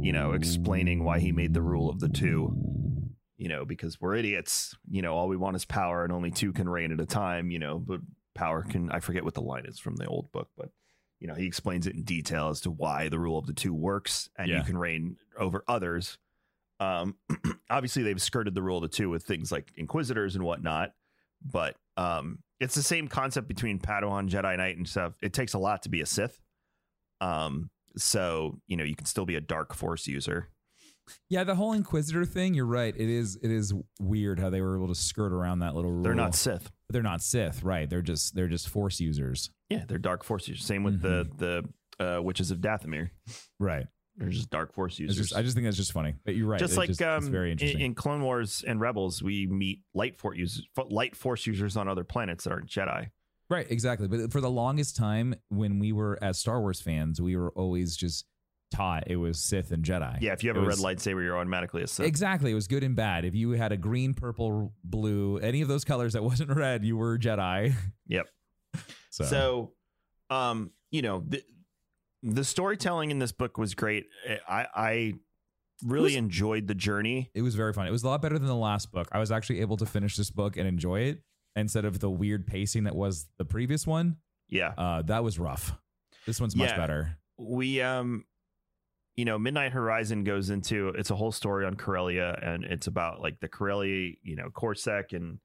S4: you know, explaining why he made the rule of the two. You know, because we're idiots. You know, all we want is power, and only two can reign at a time. You know, but power can. I forget what the line is from the old book, but you know, he explains it in detail as to why the rule of the two works, and
S5: Yeah.
S4: you can reign over others. Um, [CLEARS THROAT] obviously, they've skirted the rule of the two with things like inquisitors and whatnot, but um, it's the same concept between Padawan, Jedi Knight, and stuff. It takes a lot to be a Sith. Um, so you know, you can still be a dark force user.
S5: Yeah, the whole Inquisitor thing. You're right. It is it is weird how they were able to skirt around that little rule.
S4: They're not Sith.
S5: They're not Sith, right? They're just they're just Force users,
S4: Yeah, they're dark force users. Same with the the uh, witches of Dathomir.
S5: right?
S4: They're just dark force users.
S5: just, I just think that's just funny. But you're right.
S4: Just like
S5: it's
S4: um,
S5: very
S4: in,
S5: interesting.
S4: in Clone Wars and Rebels, we meet light force users, light force users on other planets that aren't Jedi.
S5: Right, exactly. But for the longest time, when we were as Star Wars fans, we were always just taught, it was Sith and Jedi.
S4: Yeah, if you have
S5: It
S4: a
S5: was-
S4: red lightsaber, you're automatically a Sith.
S5: Exactly. It was good and bad. If you had a green, purple, blue, any of those colors that [LAUGHS] wasn't red, you were Jedi.
S4: Yep.
S5: So,
S4: So, um, you know, the, the storytelling in this book was great. I, I really
S5: was-
S4: enjoyed the journey.
S5: it was very fun. It was a lot better than the last book. I was actually able to finish this book and enjoy it instead of the weird pacing that was the previous one.
S4: Yeah.
S5: Uh, that was rough. This one's much better.
S4: we um you know midnight horizon goes into it's a whole story on corellia and it's about like the corellia you know corsac and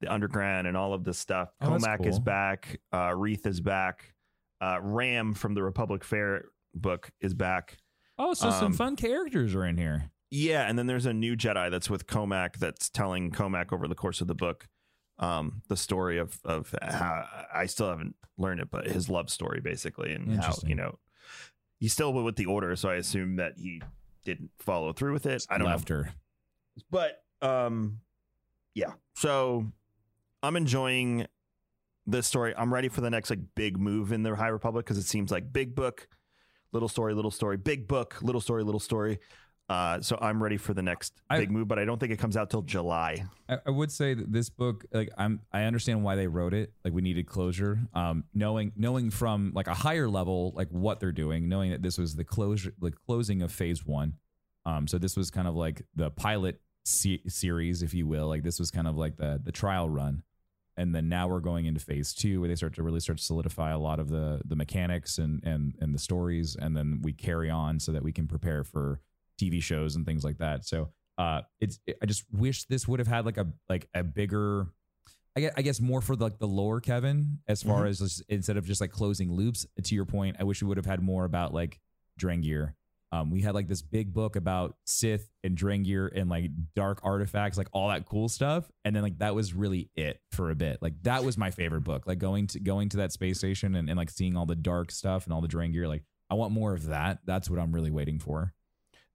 S4: the underground and all of this stuff
S5: Oh,
S4: cohmac is back uh reath is back uh ram from the republic fair book is back
S5: Oh, so some
S4: Um,
S5: fun characters are in here.
S4: yeah and then there's a new jedi that's with cohmac that's telling cohmac over the course of the book um the story of of how i still haven't learned it but his love story basically and how you know he's still with the order so i assume that he didn't follow through with it i don't
S5: Left
S4: know
S5: her.
S4: but um yeah so i'm enjoying this story i'm ready for the next like big move in the high republic because it seems like big book little story little story big book little story little story uh so i'm ready for the next
S5: I-
S4: big move but i don't think it comes out till july
S5: I, I would say that this book, like I'm, I understand why they wrote it. Like we needed closure. Um, knowing, knowing from like a higher level, like what they're doing, knowing that this was the closure, the closing of phase one. Um, so this was kind of like the pilot se- series, if you will. Like this was kind of like the the trial run, and then now we're going into phase two, where they start to really start to solidify a lot of the the mechanics and and and the stories, and then we carry on so that we can prepare for TV shows and things like that. So uh it's I just wish this would have had like a like a bigger I guess, I guess more for like the lore Kevin as far as just, instead of just like closing loops to your point I wish we would have had more about like Drengir um we had like this big book about Sith and Drengir and like dark artifacts like all that cool stuff and then like that was really it for a bit like that was my favorite book like going to going to that space station and, and like seeing all the dark stuff and all the Drengir like I want more of that that's what I'm really waiting for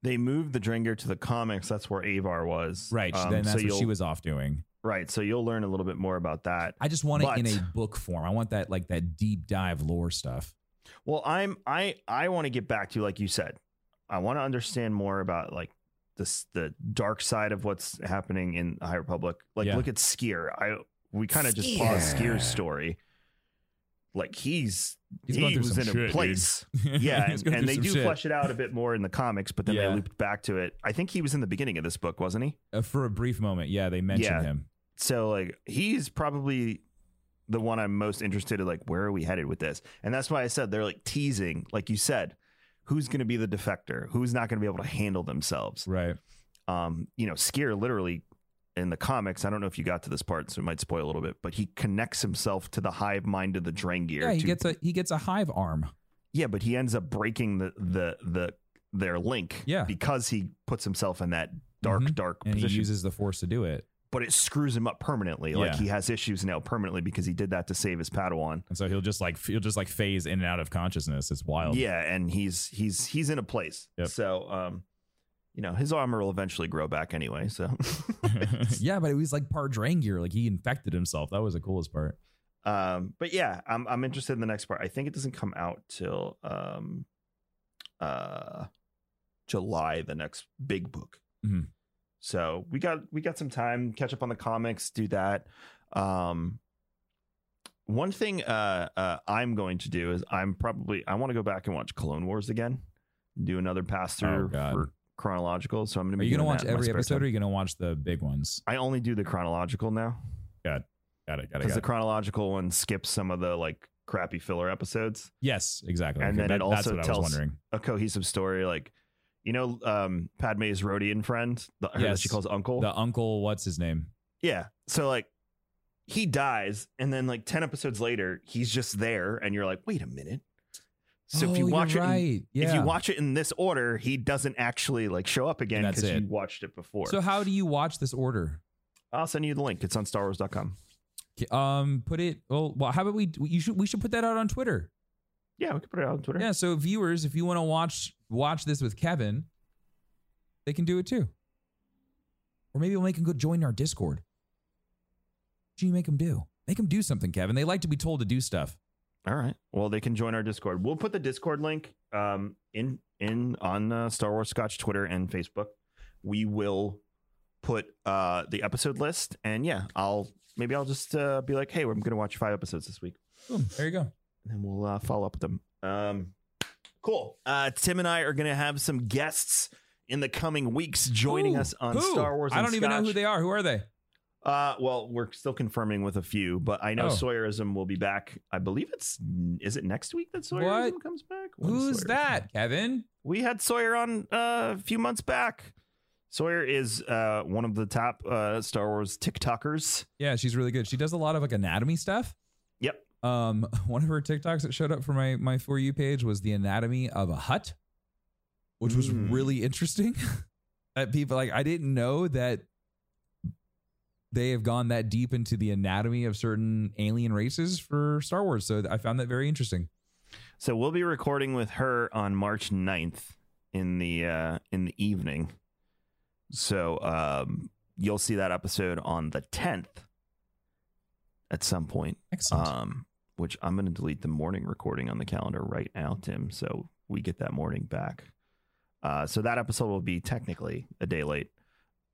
S4: they moved the Drengir to the comics. That's where Avar was.
S5: right
S4: Um,
S5: then
S4: so
S5: that's what she was off doing
S4: Right. So you'll learn a little bit more about that.
S5: I just want it in a book form. I want that like that deep dive lore stuff.
S4: Well, I'm I I want to get back to like you said. I want to understand more about like this the dark side of what's happening in the High Republic. Like
S5: Yeah.
S4: look at Sskeer. I we kind of just paused Sskeer's story. Like he's,
S5: He's
S4: he was
S5: some
S4: in
S5: shit,
S4: a
S5: dude.
S4: place. [LAUGHS] Yeah, and, and they do
S5: shit.
S4: flesh it out a bit more in the comics, but then
S5: Yeah.
S4: they looped back to it. I think he was in the beginning of this book, wasn't he?
S5: Uh, for a brief moment. Yeah, they mentioned
S4: Yeah.
S5: him.
S4: so like he's probably the one I'm most interested in. Like, where are we headed with this? And that's why I said they're like teasing, like you said, who's going to be the defector? Who's not going to be able to handle themselves?
S5: Right.
S4: Um, you know, Sskeer literally in the comics. I don't know if you got to this part, so it might spoil a little bit, but he connects himself to the hive mind of the Drengir.
S5: Yeah, he
S4: to-
S5: gets a he gets a hive arm.
S4: yeah, but he ends up breaking the the the their link.
S5: Yeah.
S4: because he puts himself in that dark,
S5: Mhm.
S4: dark
S5: And
S4: position
S5: he uses the force to do it.
S4: But it screws him up permanently. Like
S5: Yeah.
S4: he has issues now permanently because he did that to save his Padawan.
S5: And so he'll just like he'll just like phase in and out of consciousness. It's wild.
S4: Yeah, and he's he's he's in a place.
S5: Yep.
S4: So um, you know, his armor will eventually grow back anyway. So [LAUGHS] [LAUGHS]
S5: yeah, but it was like part Drengir. Like he infected himself. That was the coolest part.
S4: um, but yeah, I'm I'm interested in the next part. I think it doesn't come out till um uh July, the next big book.
S5: Mhm.
S4: So we got we got some time, catch up on the comics, do that. Um one thing uh, uh, I'm going to do is I'm probably I want to go back and watch Clone Wars again, do another pass
S5: Oh,
S4: through
S5: God.
S4: for chronological. So I'm going to
S5: Are you gonna watch
S4: that in my
S5: every episode or are you gonna watch the big ones?
S4: I only do the chronological now
S5: Got. Got it. Got it.
S4: because the chronological one skips some of the like crappy filler episodes.
S5: yes, exactly.
S4: And
S5: Okay,
S4: then it
S5: that- that's
S4: also
S5: what I
S4: tells-
S5: was wondering.
S4: A cohesive story, like you know, um, Padme's Rodian friend, the, her that she calls Uncle.
S5: The uncle, what's his name?
S4: Yeah. So like he dies and then like 10 episodes later he's just there and you're like, "Wait a minute." So if
S5: Oh,
S4: you
S5: you're
S4: watch it in-
S5: right.
S4: if you watch it in this order, he doesn't actually like show up again because you watched it before.
S5: So how do you watch this order?
S4: I'll send you the link. It's on starwars.com.
S5: Um, put it. Well, well, how about we? You should. We should put that out on Twitter.
S4: Yeah, we can put it out on Twitter.
S5: Yeah. So viewers, if you want to watch watch this with Kevin, they can do it too. Or maybe we'll make them go join our Discord. What do you make them do? Make them do something, Kevin. They like to be told to do stuff.
S4: All right. Well, they can join our Discord. We'll put the Discord link um, in in on uh, Star Wars Scotch Twitter and Facebook. We will put uh, the episode list, and yeah, I'll maybe I'll just uh, be like, hey, I'm going to watch five episodes this week,
S5: Boom. There you go.
S4: And then we'll uh, follow up with them. Um, cool. Uh, Tim and I are going to have some guests in the coming weeks joining
S5: Ooh,
S4: us on
S5: who?
S4: Star Wars.
S5: I don't even know who they are. Who are they?
S4: Uh, well, we're still confirming with a few, but I know
S5: Oh.
S4: Sawyerism will be back. I believe it's is it next week that Sawyerism
S5: What?
S4: comes back? When's
S5: Who's
S4: Sawyerism?
S5: that, Kevin?
S4: We had Sawyer on uh, a few months back. Sawyer is uh, one of the top uh, Star Wars TikTokers.
S5: Yeah, she's really good. She does a lot of like anatomy stuff. Um, [LAUGHS] one of her TikToks that showed up for my my for you page was the anatomy of a Hutt, which was
S4: Mm.
S5: really interesting. [LAUGHS] that people like, I didn't know that they have gone that deep into the anatomy of certain alien races for Star Wars. So I found that very interesting.
S4: So we'll be recording with her on March 9th in the uh, in the evening. So um, you'll see that episode on the 10th at some point.
S5: Excellent.
S4: Um, which I'm going to delete the morning recording on the calendar right now, Tim. So we get that morning back. Uh, so that episode will be technically a day late.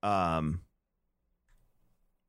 S4: Um,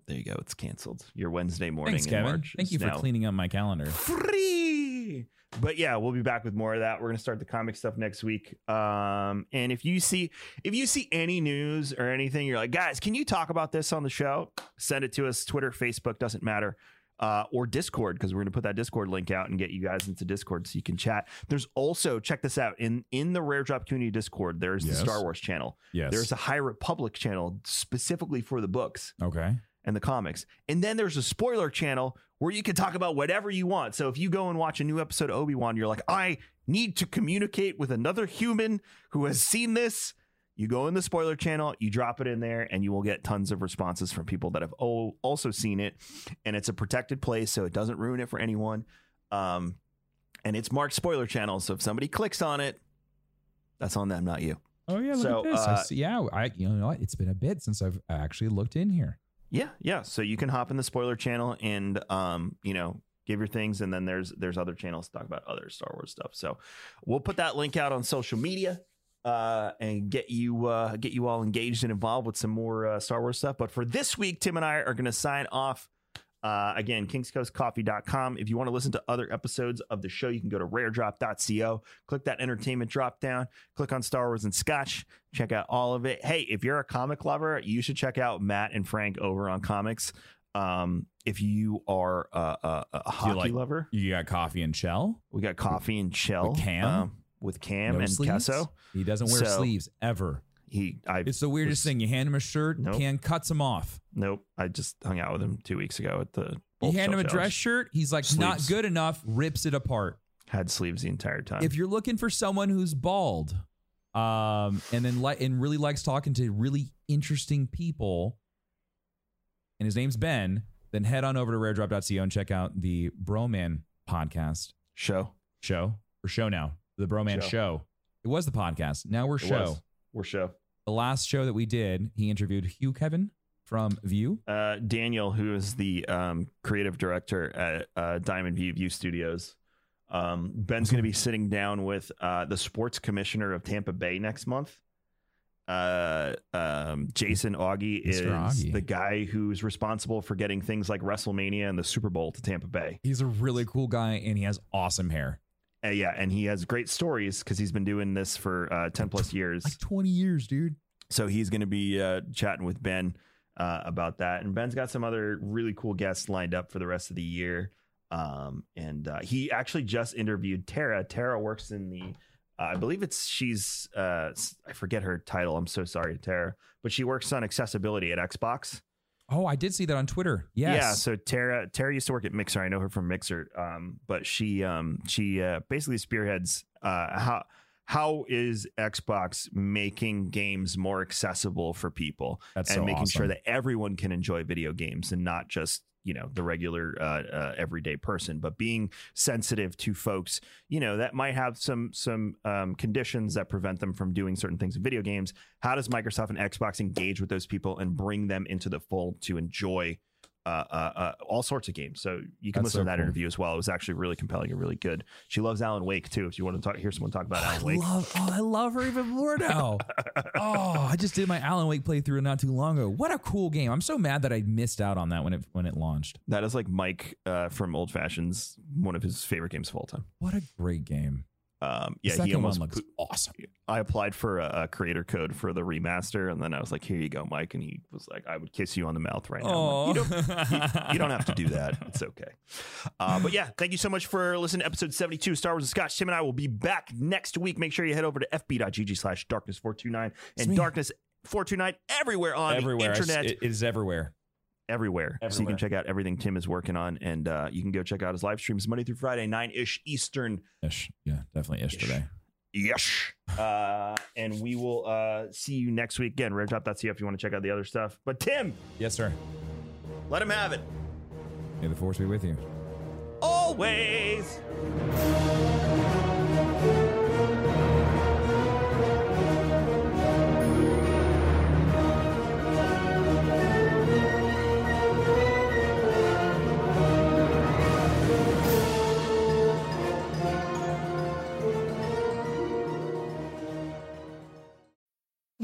S4: there you go. It's canceled. Your Wednesday morning
S5: Thanks,
S4: in
S5: Kevin.
S4: March.
S5: Thank you for cleaning up my calendar.
S4: free. But yeah, we'll be back with more of that. We're gonna start the comic stuff next week. Um, and if you see if you see any news or anything, you're like, guys, can you talk about this on the show? Send it to us. Twitter, Facebook, doesn't matter. Uh, or Discord because we're gonna put that Discord link out and get you guys into Discord so you can chat. There's also check this out in in the Rare Drop Community Discord. There's
S5: Yes.
S4: the Star Wars channel.
S5: Yes.
S4: There's a High Republic channel specifically for the books
S5: okay.
S4: and the comics. And then there's a spoiler channel where you can talk about whatever you want. So if you go and watch a new episode of Obi-Wan, you're like, I need to communicate with another human who has seen this. You go in the spoiler channel, you drop it in there, and you will get tons of responses from people that have also seen it. And it's a protected place, so it doesn't ruin it for anyone. Um, and it's marked spoiler channel. So if somebody clicks on it, that's on them, not you.
S5: Oh yeah, look
S4: So,
S5: at this. I
S4: uh,
S5: see, yeah, I you know what? It's been a bit since I've actually looked in here.
S4: Yeah, yeah. So you can hop in the spoiler channel and um, you know, give your things, and then there's there's other channels to talk about other Star Wars stuff. So we'll put that link out on social media uh, and get you uh, get you all engaged and involved with some more uh, Star Wars stuff. But for this week, Tim and I are going to sign off. Uh, again, kingscoastcoffee.com. If you want to listen to other episodes of the show, you can go to raredrop.co, click that entertainment drop down, click on Star Wars and Scotch, check out all of it. Hey, if you're a comic lover, you should check out Matt and Frank over on comics. Um, if you are a, a, a hockey
S5: like-
S4: lover,
S5: You got coffee and shell.
S4: we got coffee and Shell
S5: With Cam?
S4: um, with Cam
S5: no
S4: and
S5: sleeves.
S4: Kesso.
S5: He doesn't wear
S4: So-
S5: sleeves ever.
S4: He, I,
S5: It's the weirdest
S4: was-
S5: thing. You hand him a shirt,
S4: Nope.
S5: Can cuts him off.
S4: Nope, I just hung out with him two weeks ago at the.
S5: You hand him a dress shirt, he's like not good enough, rips it apart.
S4: Had sleeves the entire time.
S5: If you're looking for someone who's bald, um, and then li- and really likes talking to really interesting people, and his name's Ben, then head on over to raredrop.co and check out the Broman podcast
S4: show,
S5: show or show now. The Broman
S4: Show.
S5: show. It was the podcast. Now we're
S4: It
S5: show.
S4: was. we're show.
S5: The last show that we did, he interviewed Hugh Kevin from View.
S4: uh, Daniel, who is the um, creative director at uh, Diamond View View Studios. Um, Ben's going to be [LAUGHS] sitting down with uh, the sports commissioner of Tampa Bay next month. Uh, um, Jason Augie is
S5: Augie.
S4: the guy who's responsible for getting things like WrestleMania and the Super Bowl to Tampa Bay.
S5: He's a really cool guy and he has awesome hair.
S4: Uh, yeah, and he has great stories because he's been doing this for uh, ten plus years.
S5: Like 20 years, dude.
S4: So he's going to be uh, chatting with Ben uh, about that. And Ben's got some other really cool guests lined up for the rest of the year. Um, and uh, he actually just interviewed Tara. Tara works in the, uh, I believe it's she's, uh, I forget her title. I'm so sorry, Tara, but she works on accessibility at Xbox.
S5: Oh, I did see that on Twitter. Yes.
S4: Yeah. So Tara, Tara used to work at Mixer. I know her from Mixer. Um, but she, um, she uh, basically spearheads uh, how how is Xbox making games more accessible for people
S5: That's
S4: and
S5: so
S4: making sure that everyone can enjoy video games and not just you know the regular uh, uh, everyday person, but being sensitive to folks you know that might have some some um, conditions that prevent them from doing certain things in video games. How does Microsoft and Xbox engage with those people and bring them into the fold to enjoy? Uh, uh, uh, all sorts of games. So you can
S5: That's
S4: listen
S5: so
S4: to that
S5: cool.
S4: interview as well. It was actually really compelling and really good. She loves Alan Wake too. If you want to talk, hear someone talk about
S5: I
S4: Alan Wake.
S5: love, oh, I love her even more now. [LAUGHS] oh, I just did my Alan Wake playthrough not too long ago. What a cool game! I'm so mad that I missed out on that when it when it launched.
S4: That is like Mike uh, from Old Fashions, one of his favorite games of all time.
S5: What a great game!
S4: Um, yeah, he almost.
S5: looks
S4: put-
S5: awesome.
S4: I applied for a, a creator code for the remaster, and then I was like, "Here you go, Mike," and he was like, "I would kiss you on the mouth right now." Like, you, don't, you, you don't have to do that. [LAUGHS] It's okay. Uh, but yeah, thank you so much for listening to episode 72 Star Wars and Scotch. Tim and I will be back next week. Make sure you head over to fb.gg slash darkness 429 and darkness 429 everywhere on
S5: everywhere,
S4: the internet.
S5: it is everywhere.
S4: Everywhere. So you can check out everything Tim is working on, and uh, you can go check out his live streams Monday through Friday, 9 ish Eastern.
S5: Ish, yeah, definitely ish
S4: Ish.
S5: today.
S4: Yes. Uh, and we will uh, see you next week. Again, raredrop.co if you want to check out the other stuff. But Tim,
S5: Yes, sir.
S4: let him have it.
S5: May the force be with you.
S4: Always.